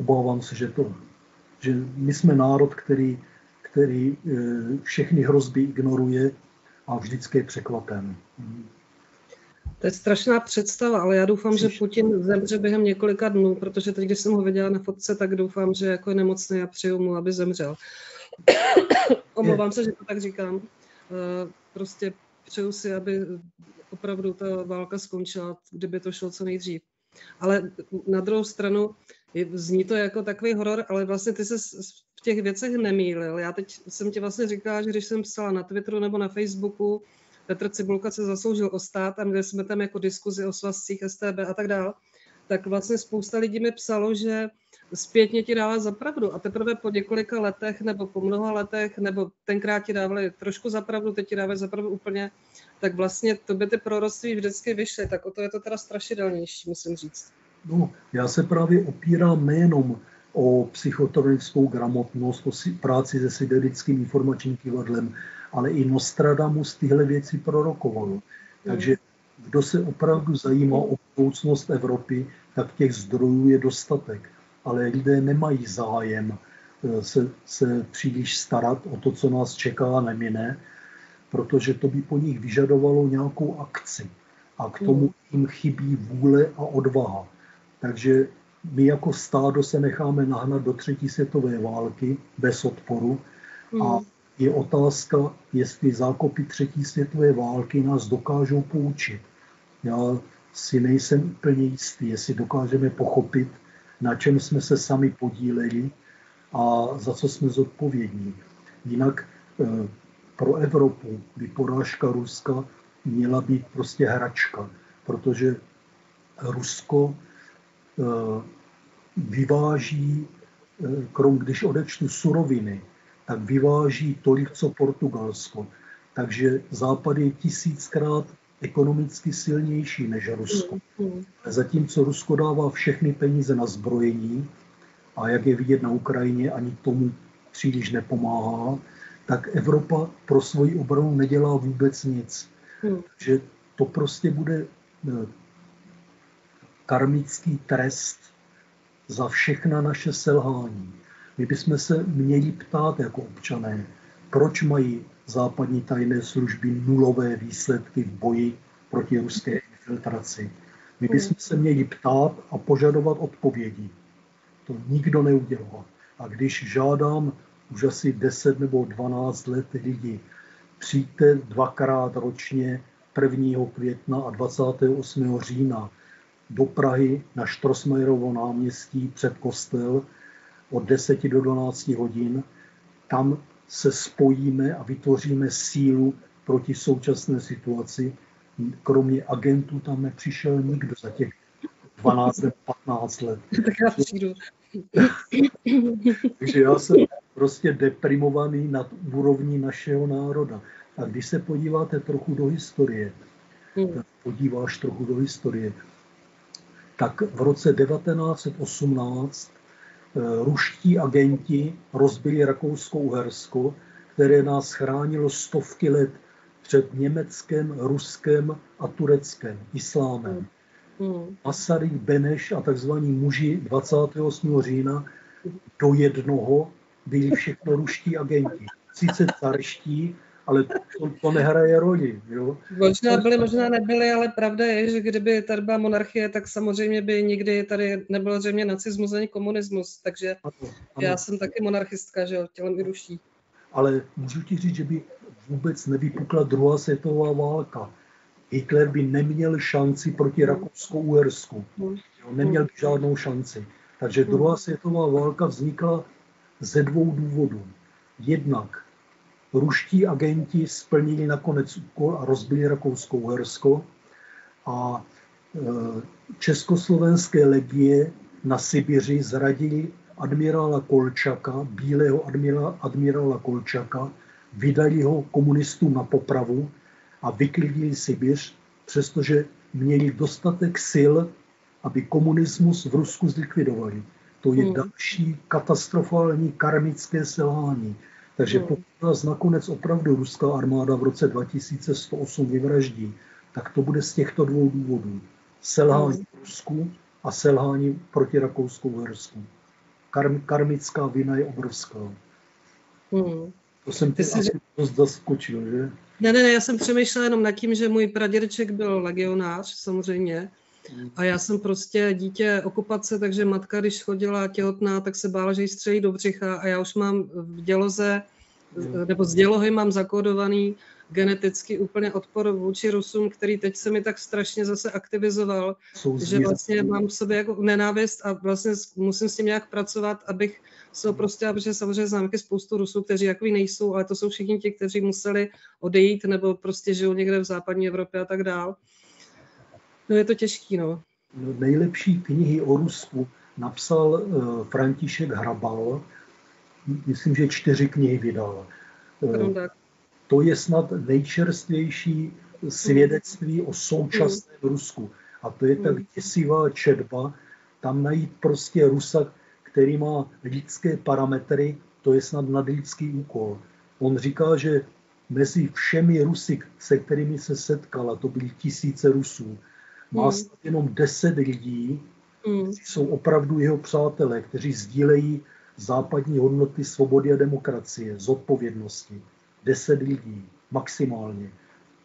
obávám se, že to že my jsme národ, který, který e, všechny hrozby ignoruje a vždycky je překvapen. To je strašná představa, ale já doufám, že Putin zemře během několika dnů, protože teď, když jsem ho viděla na fotce, tak doufám, že jako je nemocný a přeju mu, aby zemřel. Omlouvám se, že to tak říkám. E, prostě přeju si, aby opravdu ta válka skončila, kdyby to šlo co nejdřív. Ale na druhou stranu zní to jako takový horor, ale vlastně ty se v těch věcech nemýlil. Já teď jsem ti vlastně říkala, že když jsem psala na Twitteru nebo na Facebooku, Petr Cibulka se zasloužil o stát a měli jsme tam jako diskuzi o svazcích STB a tak dále, tak vlastně spousta lidí mi psalo, že zpětně ti dává za pravdu a teprve po několika letech nebo po mnoha letech, nebo tenkrát ti dávali trošku za pravdu, teď ti dávají za pravdu úplně, tak vlastně to by ty proroctví vždycky vyšly, tak o to je to teda strašidelnější, musím říct. No, já se právě opírám nejenom o psychotronickou gramotnost, o práci se siberickým informačním kivadlem, ale i Nostradamus tyhle věci prorokoval. Takže kdo se opravdu zajímá o budoucnost Evropy, tak těch zdrojů je dostatek. Ale lidé nemají zájem eh, se, se příliš starat o to, co nás čeká a nemine, protože to by po nich vyžadovalo nějakou akci. A k tomu jim chybí vůle a odvaha. Takže my jako stádo se necháme nahnat do třetí světové války bez odporu a hmm. je otázka, jestli zákopy třetí světové války nás dokážou poučit. Já si nejsem úplně jistý, jestli dokážeme pochopit, na čem jsme se sami podíleli a za co jsme zodpovědní. Jinak eh, pro Evropu by porážka Ruska měla být prostě hračka, protože Rusko Eh, vyváží, eh, krom když odečtu suroviny, tak vyváží tolik, co Portugalsko. Takže Západ je tisíckrát ekonomicky silnější než Rusko. Zatímco Rusko dává všechny peníze na zbrojení a jak je vidět na Ukrajině, ani tomu příliš nepomáhá, tak Evropa pro svoji obranu nedělá vůbec nic. Hmm. Že to prostě bude eh, karmický trest za všechna naše selhání. My bychom se měli ptát jako občané, proč mají západní tajné služby nulové výsledky v boji proti ruské infiltraci. My bychom se měli ptát a požadovat odpovědi. To nikdo neudělá. A když žádám už asi 10 nebo 12 let lidi, přijďte dvakrát ročně 1. května a 28. října do Prahy na Štrosmajerovo náměstí před kostel od 10 do 12 hodin. Tam se spojíme a vytvoříme sílu proti současné situaci. Kromě agentů tam nepřišel nikdo za těch 12 nebo 15 let. Tak já přijdu. Takže já jsem prostě deprimovaný nad úrovní našeho národa. A když se podíváte trochu do historie, hmm. podíváš trochu do historie, tak v roce 1918 eh, ruští agenti rozbili Rakousko-Uhersko, které nás chránilo stovky let před Německem, Ruskem a Tureckem, islámem. Hmm. Masaryk, Beneš a takzvaní muži 28. října do jednoho byli všechno ruští agenti. Sice carští, ale to, to nehraje roli. Jo? Možná byli, možná nebyli, ale pravda je, že kdyby tady byla monarchie, tak samozřejmě by nikdy tady nebyl zřejmě nacismus ani komunismus. Takže ano, ano. já jsem taky monarchistka, že jo, tělem i duší. Ale můžu ti říct, že by vůbec nevypukla druhá světová válka. Hitler by neměl šanci proti hmm. Rakousku-Uhersku. Hmm. Neměl by žádnou šanci. Takže hmm. druhá světová válka vznikla ze dvou důvodů. Jednak ruští agenti splnili nakonec úkol a rozbili Rakousko-Uhersko a e, československé legie na Sibiři zradili admirála Kolčaka, bílého admirála, admirála Kolčaka, vydali ho komunistům na popravu a vyklidili Sibiř, přestože měli dostatek sil, aby komunismus v Rusku zlikvidovali. To je hmm. další katastrofální karmické selhání. Takže hmm. pokud nás nakonec opravdu ruská armáda v roce 2108 vyvraždí, tak to bude z těchto dvou důvodů. Selhání hmm. Rusku a selhání proti Rakouskou Hersku. Karm, karmická vina je obrovská. Hmm. To jsem ty asi dost zaskočil, že? Ne, ne, ne, já jsem přemýšlela jenom nad tím, že můj pradědeček byl legionář, samozřejmě. A já jsem prostě dítě okupace, takže matka, když chodila těhotná, tak se bála, že jí střelí do břicha a já už mám v děloze, nebo z dělohy mám zakódovaný geneticky úplně odpor vůči Rusům, který teď se mi tak strašně zase aktivizoval, že vlastně mám v sobě jako nenávist a vlastně musím s tím nějak pracovat, abych se ho prostě, protože samozřejmě znám spoustu Rusů, kteří takový nejsou, ale to jsou všichni ti, kteří museli odejít nebo prostě žijou někde v západní Evropě a tak dál. No je to těžký, no. no nejlepší knihy o Rusku napsal uh, František Hrabal, myslím, že čtyři knihy vydal. Uh, to je snad nejčerstvější svědectví o současném mm. Rusku. A to je tak děsivá četba, tam najít prostě Rusa, který má lidské parametry, to je snad nadlidský úkol. On říká, že mezi všemi Rusy, se kterými se setkala, to byly tisíce Rusů, má hmm. snad jenom deset lidí, hmm. kteří jsou opravdu jeho přátelé, kteří sdílejí západní hodnoty svobody a demokracie, zodpovědnosti deset lidí maximálně.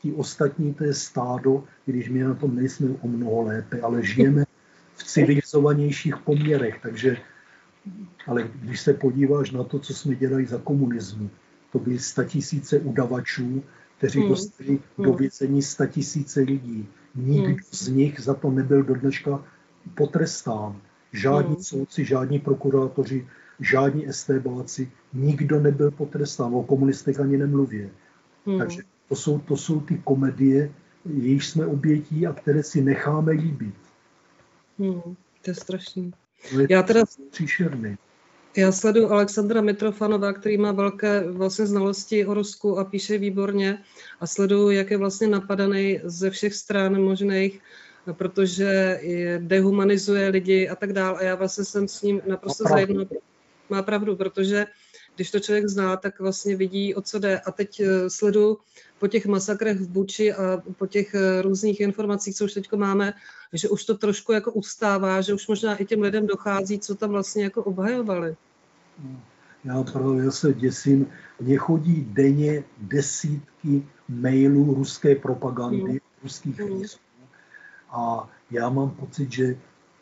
Ti ostatní to je stádo, když my na tom nejsme o mnoho lépe, ale žijeme v civilizovanějších poměrech. Takže, ale když se podíváš na to, co jsme dělali za komunismu, to byly statisíce udavačů, kteří hmm. dostali hmm. do vězení statisíce lidí. Nikdo hmm. z nich za to nebyl do dneška potrestán. Žádní hmm. soudci, žádní prokurátoři, žádní STBáci, nikdo nebyl potrestán, o komunistech ani nemluvě. Hmm. Takže to jsou, to jsou ty komedie, jejichž jsme obětí a které si necháme líbit. Hmm, to je strašný. Je Já teda... Příšerný. Já sleduji Alexandra Mitrofanova, který má velké vlastně znalosti o Rusku a píše výborně a sleduju, jak je vlastně napadaný ze všech stran možných, protože dehumanizuje lidi a tak dále. A já vlastně jsem s ním naprosto zajedno má pravdu, protože když to člověk zná, tak vlastně vidí, o co jde. A teď eh, sledu po těch masakrech v Buči a po těch eh, různých informacích, co už teď máme, že už to trošku jako ustává, že už možná i těm lidem dochází, co tam vlastně jako obhajovali. Já právě se děsím. Mně chodí denně desítky mailů ruské propagandy, mm. ruských mm. listů, A já mám pocit, že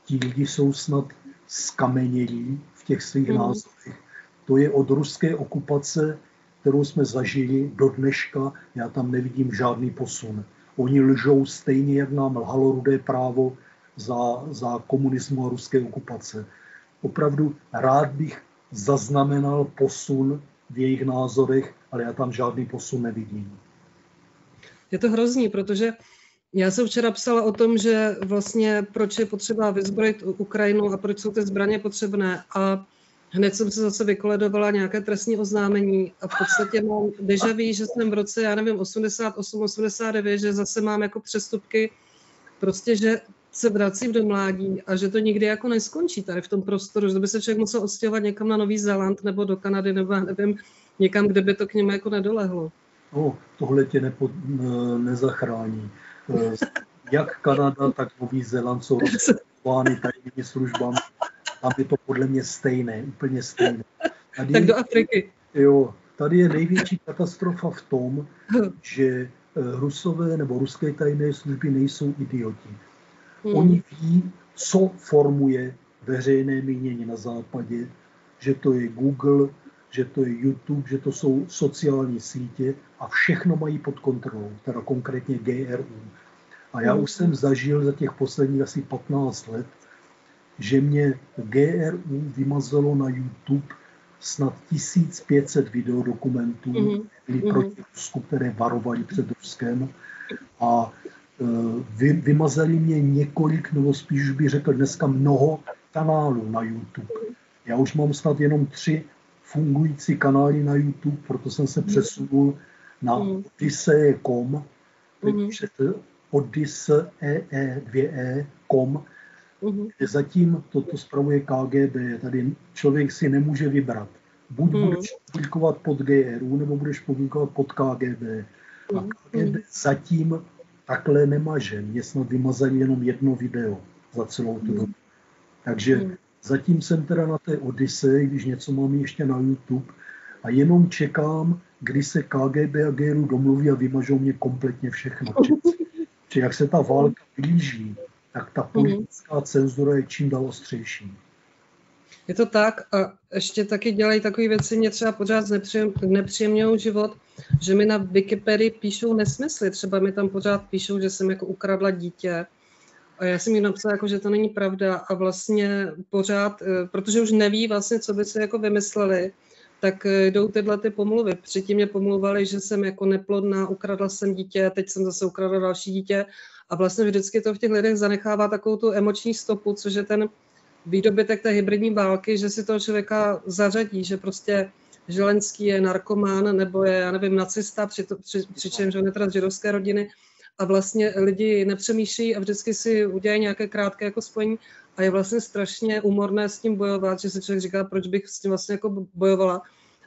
ti lidi jsou snad skamenělí v těch svých mm. názorech. To je od ruské okupace, kterou jsme zažili do dneška, já tam nevidím žádný posun. Oni lžou stejně, jak nám lhalo rudé právo za, za komunismu a ruské okupace. Opravdu rád bych zaznamenal posun v jejich názorech, ale já tam žádný posun nevidím. Je to hrozný, protože já jsem včera psala o tom, že vlastně proč je potřeba vyzbrojit Ukrajinu a proč jsou ty zbraně potřebné. A hned jsem se zase vykoledovala nějaké trestní oznámení a v podstatě mám deja vu, že jsem v roce, já nevím, 88, 89, že zase mám jako přestupky, prostě, že se vracím do mládí a že to nikdy jako neskončí tady v tom prostoru, že by se člověk musel odstěhovat někam na Nový Zéland nebo do Kanady nebo já nevím, někam, kde by to k němu jako nedolehlo. No, tohle tě nepo, nezachrání. Eh, jak Kanada, tak Nový Zéland jsou rozpočtovány tajnými službami. Tam je to podle mě stejné, úplně stejné. Tady, tak do Afriky. Jo, tady je největší katastrofa v tom, že eh, Rusové nebo ruské tajné služby nejsou idioti. Hmm. Oni ví, co formuje veřejné mínění na západě, že to je Google, že to je YouTube, že to jsou sociální sítě a všechno mají pod kontrolou, teda konkrétně GRU. A já už jsem zažil za těch posledních asi 15 let, že mě GRU vymazalo na YouTube snad 1500 videodokumentů, mm-hmm. byly mm-hmm. proti Rusku, které varovali před Ruskem. A vy, vymazali mě několik, nebo spíš bych řekl dneska mnoho kanálů na YouTube. Já už mám snad jenom tři fungující kanály na YouTube, proto jsem se přesunul na mm. odyssey.com, mm. odyssey.com, mm. kde zatím toto spravuje KGB. Tady člověk si nemůže vybrat. Buď mm. budeš publikovat pod GRU, nebo budeš publikovat pod KGB. A. KGB zatím takhle nemaže. Mě snad vymazali jenom jedno video za celou tu dobu. Takže mm. Zatím jsem teda na té Odyssey, když něco mám ještě na YouTube a jenom čekám, kdy se KGB a GRU domluví a vymažou mě kompletně všechno. Či jak se ta válka blíží, tak ta politická cenzura je čím dál ostřejší. Je to tak a ještě taky dělají takové věci, mě třeba pořád nepříjemňují život, že mi na Wikipedii píšou nesmysly. Třeba mi tam pořád píšou, že jsem jako ukradla dítě, a já jsem jí napsala, jako, že to není pravda a vlastně pořád, eh, protože už neví vlastně, co by se jako vymysleli, tak eh, jdou tyhle ty pomluvy. Předtím mě pomluvali, že jsem jako neplodná, ukradla jsem dítě, teď jsem zase ukradla další dítě a vlastně vždycky to v těch lidech zanechává takovou tu emoční stopu, což je ten výdobytek té hybridní války, že si toho člověka zařadí, že prostě Želenský je narkomán nebo je, já nevím, nacista, při, při, přičemž on je teda z židovské rodiny, a vlastně lidi nepřemýšlejí a vždycky si udělají nějaké krátké jako spojení a je vlastně strašně umorné s tím bojovat, že se člověk říká, proč bych s tím vlastně jako bojovala.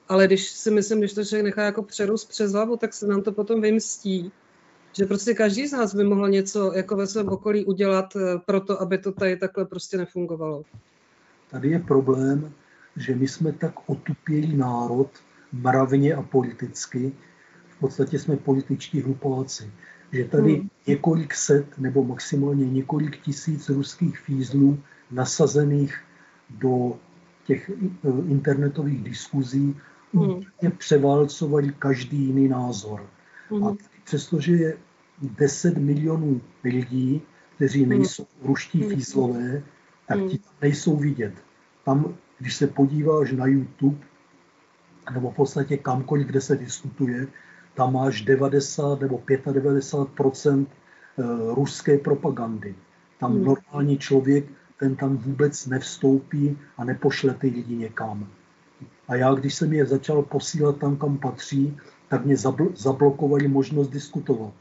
Ale když si myslím, když to člověk nechá jako přerůst přes hlavu, tak se nám to potom vymstí. Že prostě každý z nás by mohl něco jako ve svém okolí udělat eh, pro to, aby to tady takhle prostě nefungovalo. Tady je problém, že my jsme tak otupělý národ, mravně a politicky, v podstatě jsme političtí hlupáci že tady hmm. několik set nebo maximálně několik tisíc ruských fízlů nasazených do těch eh, internetových diskuzí hmm. úplně převálcovali každý jiný názor. Hmm. A přestože je 10 milionů lidí, kteří hmm. nejsou ruští hmm. fízlové, tak ti tam nejsou vidět. Tam, když se podíváš na YouTube, nebo v podstatě kamkoliv, kde se diskutuje, tam máš 90 nebo 95 eh, ruské propagandy. Tam hmm. normální člověk, ten tam vůbec nevstoupí a nepošle ty lidi někam. A já, když jsem je začal posílat tam, kam patří, tak mě zabl- zablokovali možnost diskutovat.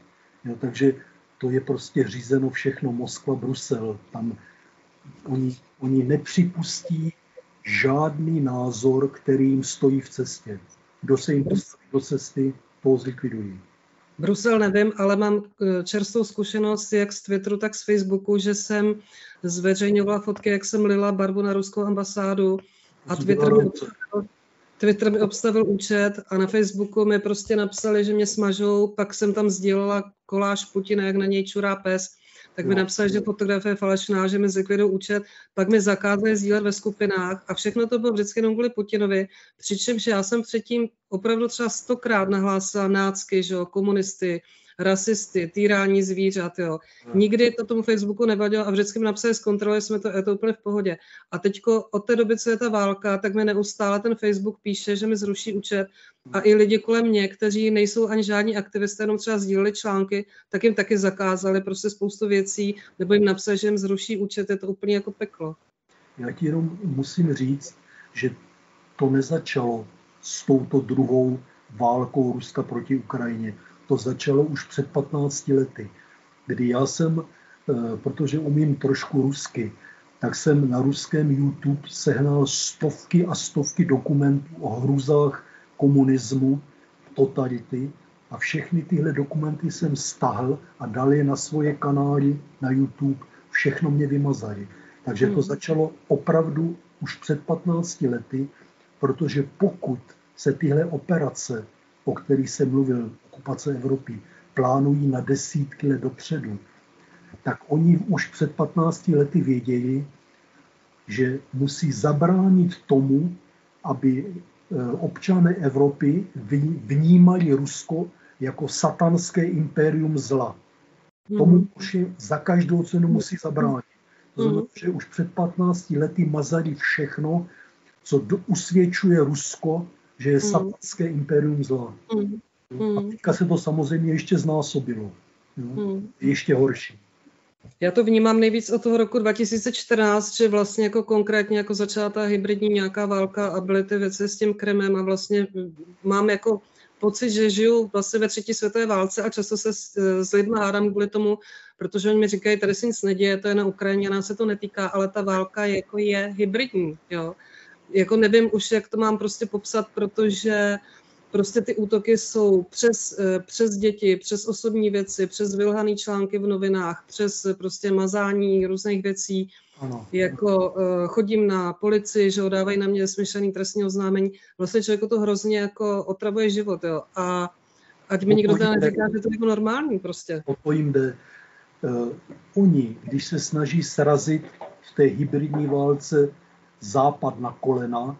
Jo, takže to je prostě řízeno všechno Moskva, Brusel. Tam oni, oni nepřipustí žádný názor, který jim stojí v cestě. Kdo se jim postaví do cesty, toho zlikvidují. Brusel nevím, ale mám eh, čerstvou zkušenost jak z Twitteru, tak z Facebooku, že jsem zveřejňovala fotky, jak jsem lila barvu na ruskou ambasádu a Twitter mi, obstavil, Twitter mi obstavil účet a na Facebooku mi prostě napsali, že mě smažou, pak jsem tam sdílela koláž Putina, jak na něj čurá pes. tak mi napsali, že fotografie je falešná, že mi zlikvidují účet, pak mi zakázali sdílet ve skupinách a všechno to bylo vždycky jenom kvůli Putinovi, přičemž já jsem předtím opravdu třeba stokrát nahlásila nácky, že jo, komunisty, rasisty, týrání zvířat, jo. Nikdy to tomu Facebooku nevadilo a vždycky mi napsali, zkontrolovali jsme to, je to úplně v pohodě. A teďko od té doby, co je ta válka, tak mi neustále ten Facebook píše, že mi zruší účet a i lidi kolem mě, kteří nejsou ani žádní aktivisté, jenom třeba sdíleli články, tak jim taky zakázali prostě spoustu věcí, nebo jim napsali, že jim zruší účet, je to úplně jako peklo. Já ti jenom musím říct, že to nezačalo s touto druhou válkou Ruska proti Ukrajině to začalo už před 15 lety, kdy já jsem, eh, protože umím trošku rusky, tak jsem na ruském YouTube sehnal stovky a stovky dokumentů o hrůzách komunismu, totality a všechny tyhle dokumenty jsem stahl a dal je na svoje kanály na YouTube. Všechno mě vymazali. Takže to hmm. začalo opravdu už před 15 lety, protože pokud se tyhle operace, o kterých jsem mluvil, okupace Evropy plánují na desítky let dopředu, tak oni už před 15 lety věděli, že musí zabránit tomu, aby eh, občané Evropy vnímali Rusko jako satanské impérium zla. Tomu mhm. už je za každou cenu musí zabránit. To znamená, mhm. že už před 15 lety mazali všechno, co usvědčuje Rusko, že je mhm. satanské impérium zla. Hmm. A teďka se to samozřejmě ještě znásobilo. Jo? Hmm. Ještě horší. Já to vnímám nejvíc od toho roku 2014, že vlastně jako konkrétně jako začala ta hybridní nějaká válka a byly ty věci s tím Kremem a vlastně mám jako pocit, že žiju vlastně ve třetí světové válce a často se s, s lidmi hádám kvůli tomu, protože oni mi říkají, tady se nic neděje, to je na Ukrajině, nás se to netýká, ale ta válka je, jako je hybridní, jo. Jako nevím už, jak to mám prostě popsat, protože Prostě ty útoky jsou přes, eh, přes děti, přes osobní věci, přes vylhané články v novinách, přes eh, prostě mazání různých věcí. Ano. Jako uh, chodím na policii, že dávají na mě smyšlený trestní oznámení. Vlastně člověku to hrozně jako otravuje život, jo. A ať mi někdo teda neříká, že to je jako normální prostě. O to jim jde. Uh, oni, když se snaží srazit v té hybridní válce západ na kolena,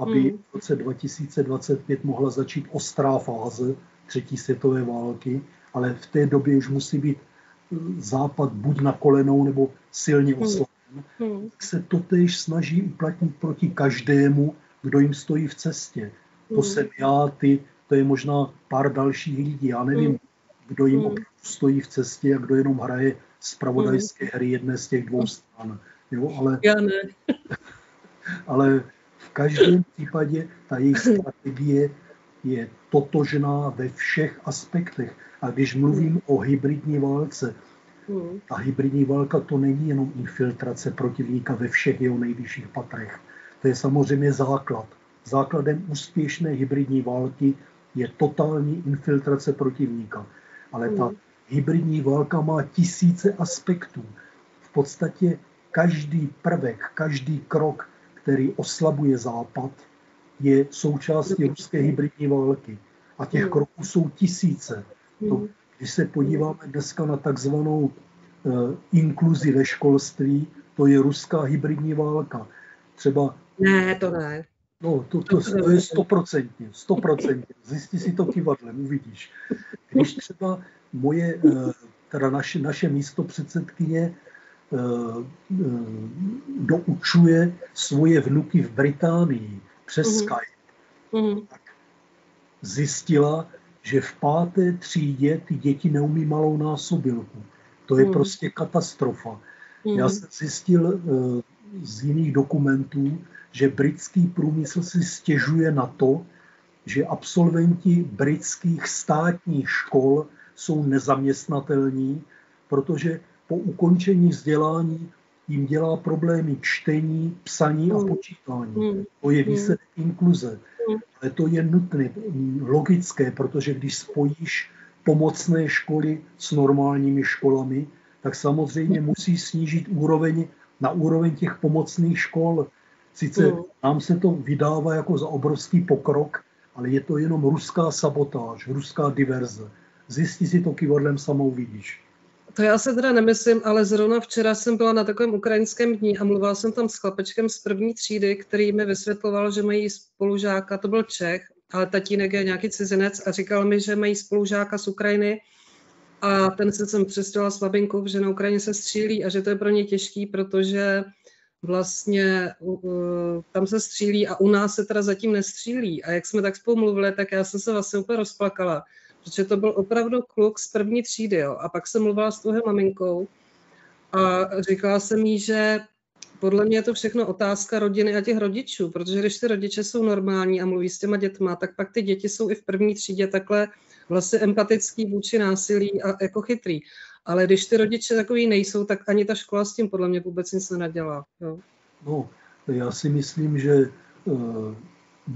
aby hmm. v roce 2025 mohla začít ostrá fáze třetí světové války, ale v té době už musí být eh, Západ buď na kolenou nebo silně hmm. oslaben, hmm. tak se totéž snaží uplatnit proti každému, kdo jim stojí v cestě. To hmm. jsem já, ty, to je možná pár dalších lidí. Já nevím, hmm. kdo jim stojí v cestě a kdo jenom hraje zpravodajské hmm. hry jedné z těch dvou stran. Jo, ale, já ne. ale v každém případě ta jejich strategie je totožná ve všech aspektech. A když mluvím o hybridní válce, hmm. ta hybridní válka to není jenom infiltrace protivníka ve všech jeho nejvyšších patrech. To je samozřejmě základ. Základem úspěšné hybridní války je totální infiltrace protivníka. Ale ta hmm. hybridní válka má tisíce aspektů. V podstatě každý prvek, každý krok který oslabuje Západ, je součástí ruské hybridní války. A těch hmm. kroků jsou tisíce. To, hmm. když se podíváme dneska na takzvanou uh, inkluzi ve školství, to je ruská hybridní válka. Třeba... Ne, to ne. No, to, to, to je stoprocentně, stoprocentně. Zjistí si to kivadlem, uvidíš. Když třeba moje, eh, teda naše, naše místo předsedkyně Eh, eh, doučuje svoje vnuky v Británii přes mm-hmm. Skype, mm-hmm. tak zjistila, že v páté třídě ty děti neumí malou násobilku. To je mm. prostě katastrofa. Mm. Já jsem zjistil uh, z jiných dokumentů, že britský průmysl si stěžuje na to, že absolventi britských státních škol jsou nezaměstnatelní, protože po ukončení vzdělání jim dělá problémy čtení, psaní a hmm. počítání. Hmm. To je hmm. výsledek inkluze. Ale to je nutné, logické, protože když spojíš pomocné školy s normálními školami, tak samozřejmě musí snížit úroveň na úroveň těch pomocných škol. Sice nám se to vydává jako za obrovský pokrok, ale je to jenom ruská sabotáž, ruská diverze. Zjistí si to kivadlem samou vidíš. To já se teda nemyslím, ale zrovna včera jsem byla na takovém ukrajinském dní a mluvila jsem tam s chlapečkem z první třídy, který mi vysvětloval, že mají spolužáka, to byl Čech, ale tatínek je nějaký cizinec a říkal mi, že mají spolužáka z Ukrajiny a ten se jsem přestěhovala s babinkou, že na Ukrajině se střílí a že to je pro ně těžký, protože vlastně uh, tam se střílí a u nás se teda zatím nestřílí. A jak jsme tak spolu mluvili, tak já jsem se vlastně úplně rozplakala, protože to byl opravdu kluk z první třídy. Jo. A pak jsem mluvila s tuhou maminkou a říkala jsem jí, že podle mě je to všechno otázka rodiny a těch rodičů, protože když ty rodiče jsou normální a mluví s těma dětma, tak pak ty děti jsou i v první třídě takhle vlastně empatický vůči násilí a jako chytrý. Ale když ty rodiče takový nejsou, tak ani ta škola s tím podle mě vůbec nic nenadělá. Jo? No, já si myslím, že uh,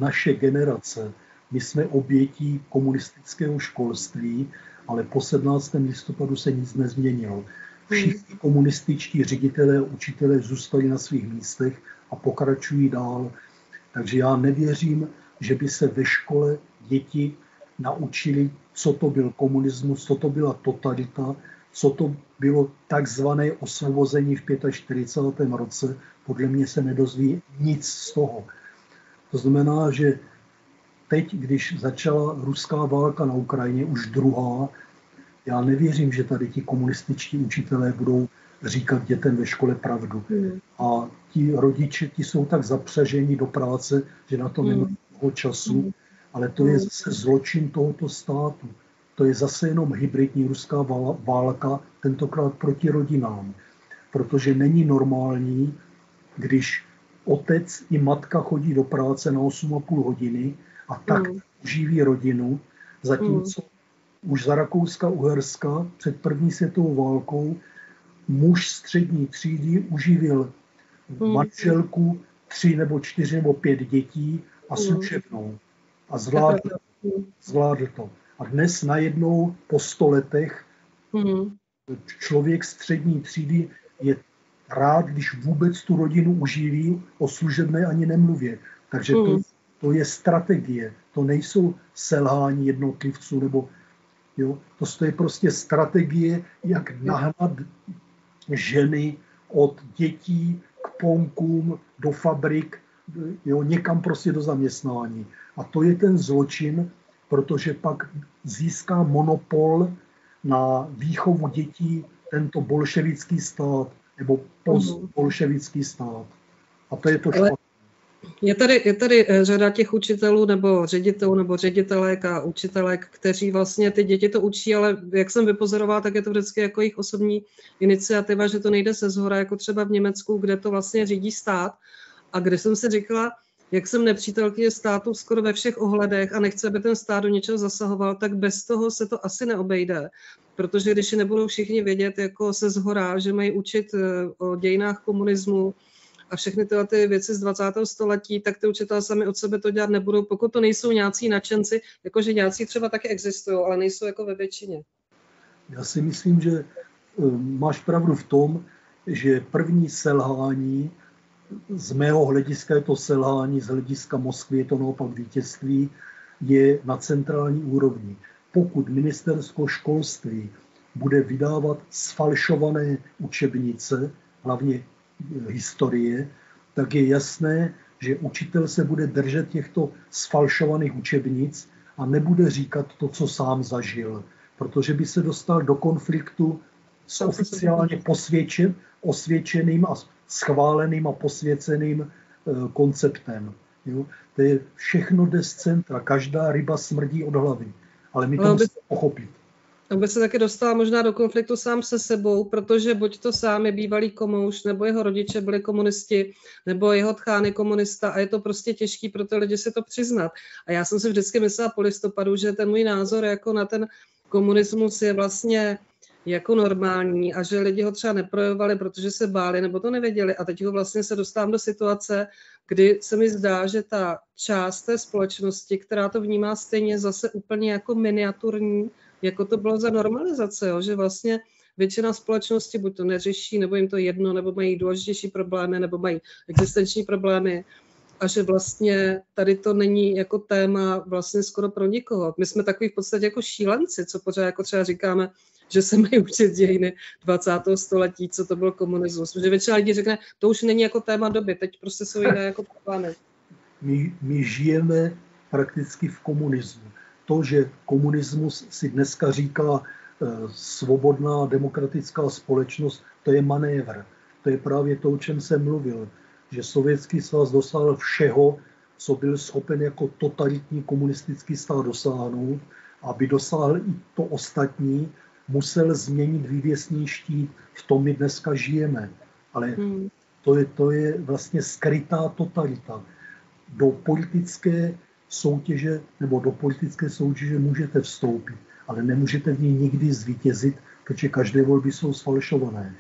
naše generace, my jsme obětí komunistického školství, ale po 17. listopadu se nic nezměnilo. Všichni komunističtí ředitelé a učitelé zůstali na svých místech a pokračují dál. Takže já nevěřím, že by se ve škole děti naučili, co to byl komunismus, co to byla totalita, co to bylo takzvané osvobození v 45. roce, podle mě se nedozví nic z toho. To znamená, že teď, když začala ruská válka na Ukrajině, už druhá, já nevěřím, že tady ti komunističtí učitelé budou říkat dětem ve škole pravdu. Hmm. A ti rodiče, ti jsou tak zapřaženi do práce, že na to hmm. nemají času. Hmm. Ale to je hmm. zase zločin tohoto státu to je zase jenom hybridní ruská válka, tentokrát proti rodinám. Protože není normální, když otec i matka chodí do práce na 8,5 hodiny a tak mm. živí rodinu, zatímco mm. už za Rakouska-Uherska před první světovou válkou muž střední třídy uživil mm. manželku, tři nebo čtyři nebo pět dětí a služebnou. A zvládl, zvládl to. A dnes najednou po sto letech mm. člověk střední třídy je rád, když vůbec tu rodinu uživí, o služebné ani nemluvě. Takže to, hmm. To je strategie, to nejsou selhání jednotlivců, nebo jo, to je prostě strategie, jak nahnat ženy od dětí k ponkům, do fabrik, jo, někam prostě do zaměstnání. A to je ten zločin, protože pak získá monopol na výchovu dětí tento bolševický stát nebo postbolševický stát. A to je to špatné. Je tady, je tady eh, řada těch učitelů nebo ředitelů nebo ředitelek a učitelek, kteří vlastně ty děti to učí, ale jak jsem vypozorovala, tak je to vždycky jako jejich osobní iniciativa, že to nejde se zhora, jako třeba v Německu, kde to vlastně řídí stát. A kde jsem si říkala, jak jsem nepřítelkyně státu skoro ve všech ohledech a nechce, aby ten stát do něčeho zasahoval, tak bez toho se to asi neobejde. Protože když nebudou všichni vědět jako se zhora, že mají učit eh, o dějinách komunismu a všechny tyhle ty věci z 20. století, tak ty učitelé sami od sebe to dělat nebudou, pokud to nejsou nějací nadšenci, jakože nějací třeba taky existují, ale nejsou jako ve většině. Já si myslím, že eh, máš pravdu v tom, že první selhání z mého hlediska je to selhání, z hlediska Moskvy je to naopak vítězství, je na centrální úrovni. Pokud ministerstvo školství bude vydávat sfalšované učebnice, hlavně historie, tak je jasné, že učitel se bude držet těchto sfalšovaných učebnic a nebude říkat to, co sám zažil, protože by se dostal do konfliktu s oficiálně posvědčen, osvědčeným a schváleným a posvěceným eh, konceptem. Jo? To je všechno jde z centra, každá ryba smrdí od hlavy, ale my to musíme pochopit. Aby se taky dostala možná do konfliktu sám se sebou, protože buď to sám je bývalý komouš, nebo jeho rodiče byli komunisti, nebo jeho tchán je komunista a je to prostě těžký pro ty lidi si to přiznat. A já jsem si vždycky myslela po listopadu, že ten můj názor jako na ten komunismus je vlastně jako normální a že lidi ho třeba neprojevovali, protože se báli nebo to nevěděli. A teď ho vlastně se dostávám do situace, kdy se mi zdá, že ta část té společnosti, která to vnímá stejně zase úplně jako miniaturní, jako to bylo za normalizace, jo? že vlastně většina společnosti buď to neřeší, nebo jim to jedno, nebo mají důležitější problémy, nebo mají existenční problémy. a že vlastně tady to není jako téma vlastně skoro pro nikoho. My jsme takový v podstatě jako šílenci, co pořád jako třeba říkáme, že se mají učit dějiny 20. století, co to byl komunismus. Protože většina lidí řekne, to už není jako téma doby, teď prostě jsou jiné jako plány. My, my žijeme prakticky v komunismu. To, že komunismus si dneska říká eh, svobodná demokratická společnost, to je manévr. To je právě to, o čem jsem mluvil, že Sovětský svaz dosáhl všeho, co byl schopen jako totalitní komunistický stát dosáhnout, aby dosáhl i to ostatní, musel změnit vývěsní štít, v tom my dneska žijeme. Ale hmm. to, je, to je vlastně skrytá totalita. Do politické soutěže nebo do politické soutěže můžete vstoupit, ale nemůžete v ní nikdy zvítězit, protože každé volby jsou sfalšované.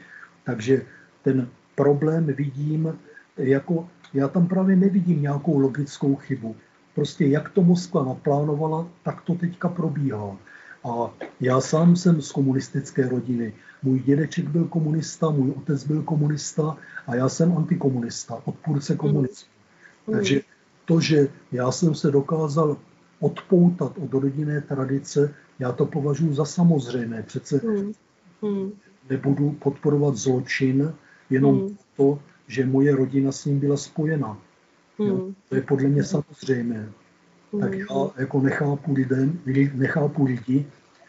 Takže ten problém vidím jako, já tam právě nevidím nějakou logickou chybu. Prostě jak to Moskva naplánovala, tak to teďka probíhá. A já sám jsem z komunistické rodiny. Můj dědeček byl komunista, můj otec byl komunista a já jsem antikomunista, odpůrce komunismu. Mm. Takže to, že já jsem se dokázal odpoutat od rodinné tradice, já to považuji za samozřejmé. Přece mm. nebudu podporovat zločin jenom mm. to, že moje rodina s ním byla spojena. Mm. To je podle mě samozřejmé tak já jako nechápu, lidem, nechápu lidi,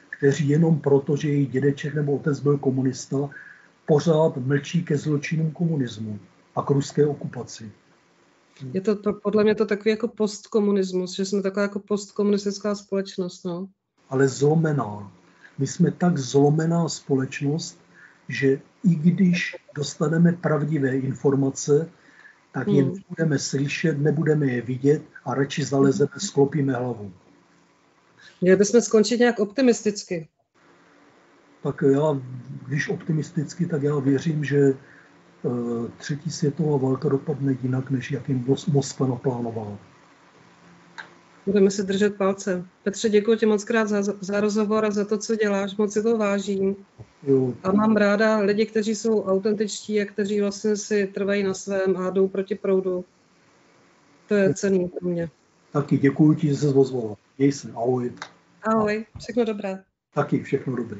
kteří jenom proto, že jejich dědeček nebo otec byl komunista, pořád mlčí ke zločinům komunismu a k ruské okupaci. Je to, to podle mě to takový jako postkomunismus, že jsme taková jako postkomunistická společnost. No. Ale zlomená. My jsme tak zlomená společnost, že i když dostaneme pravdivé informace, tak je hmm. budeme slyšet, nebudeme je vidět a radši zalezeme, sklopíme hlavu. Měli bychom skončit nějak optimisticky. Tak já, když optimisticky, tak já věřím, že třetí světová válka dopadne jinak, než jak jim Moskva naplánovala. Budeme si držet palce. Petře, děkuji ti moc krát za, za rozhovor a za to, co děláš. Moc si to vážím. Jo. A mám ráda lidi, kteří jsou autentičtí a kteří vlastně si trvají na svém a jdou proti proudu. To je cený pro mě. Taky děkuji ti, že jsi ozvala. Měj se. Ahoj. Ahoj. Všechno dobré. Taky všechno dobré.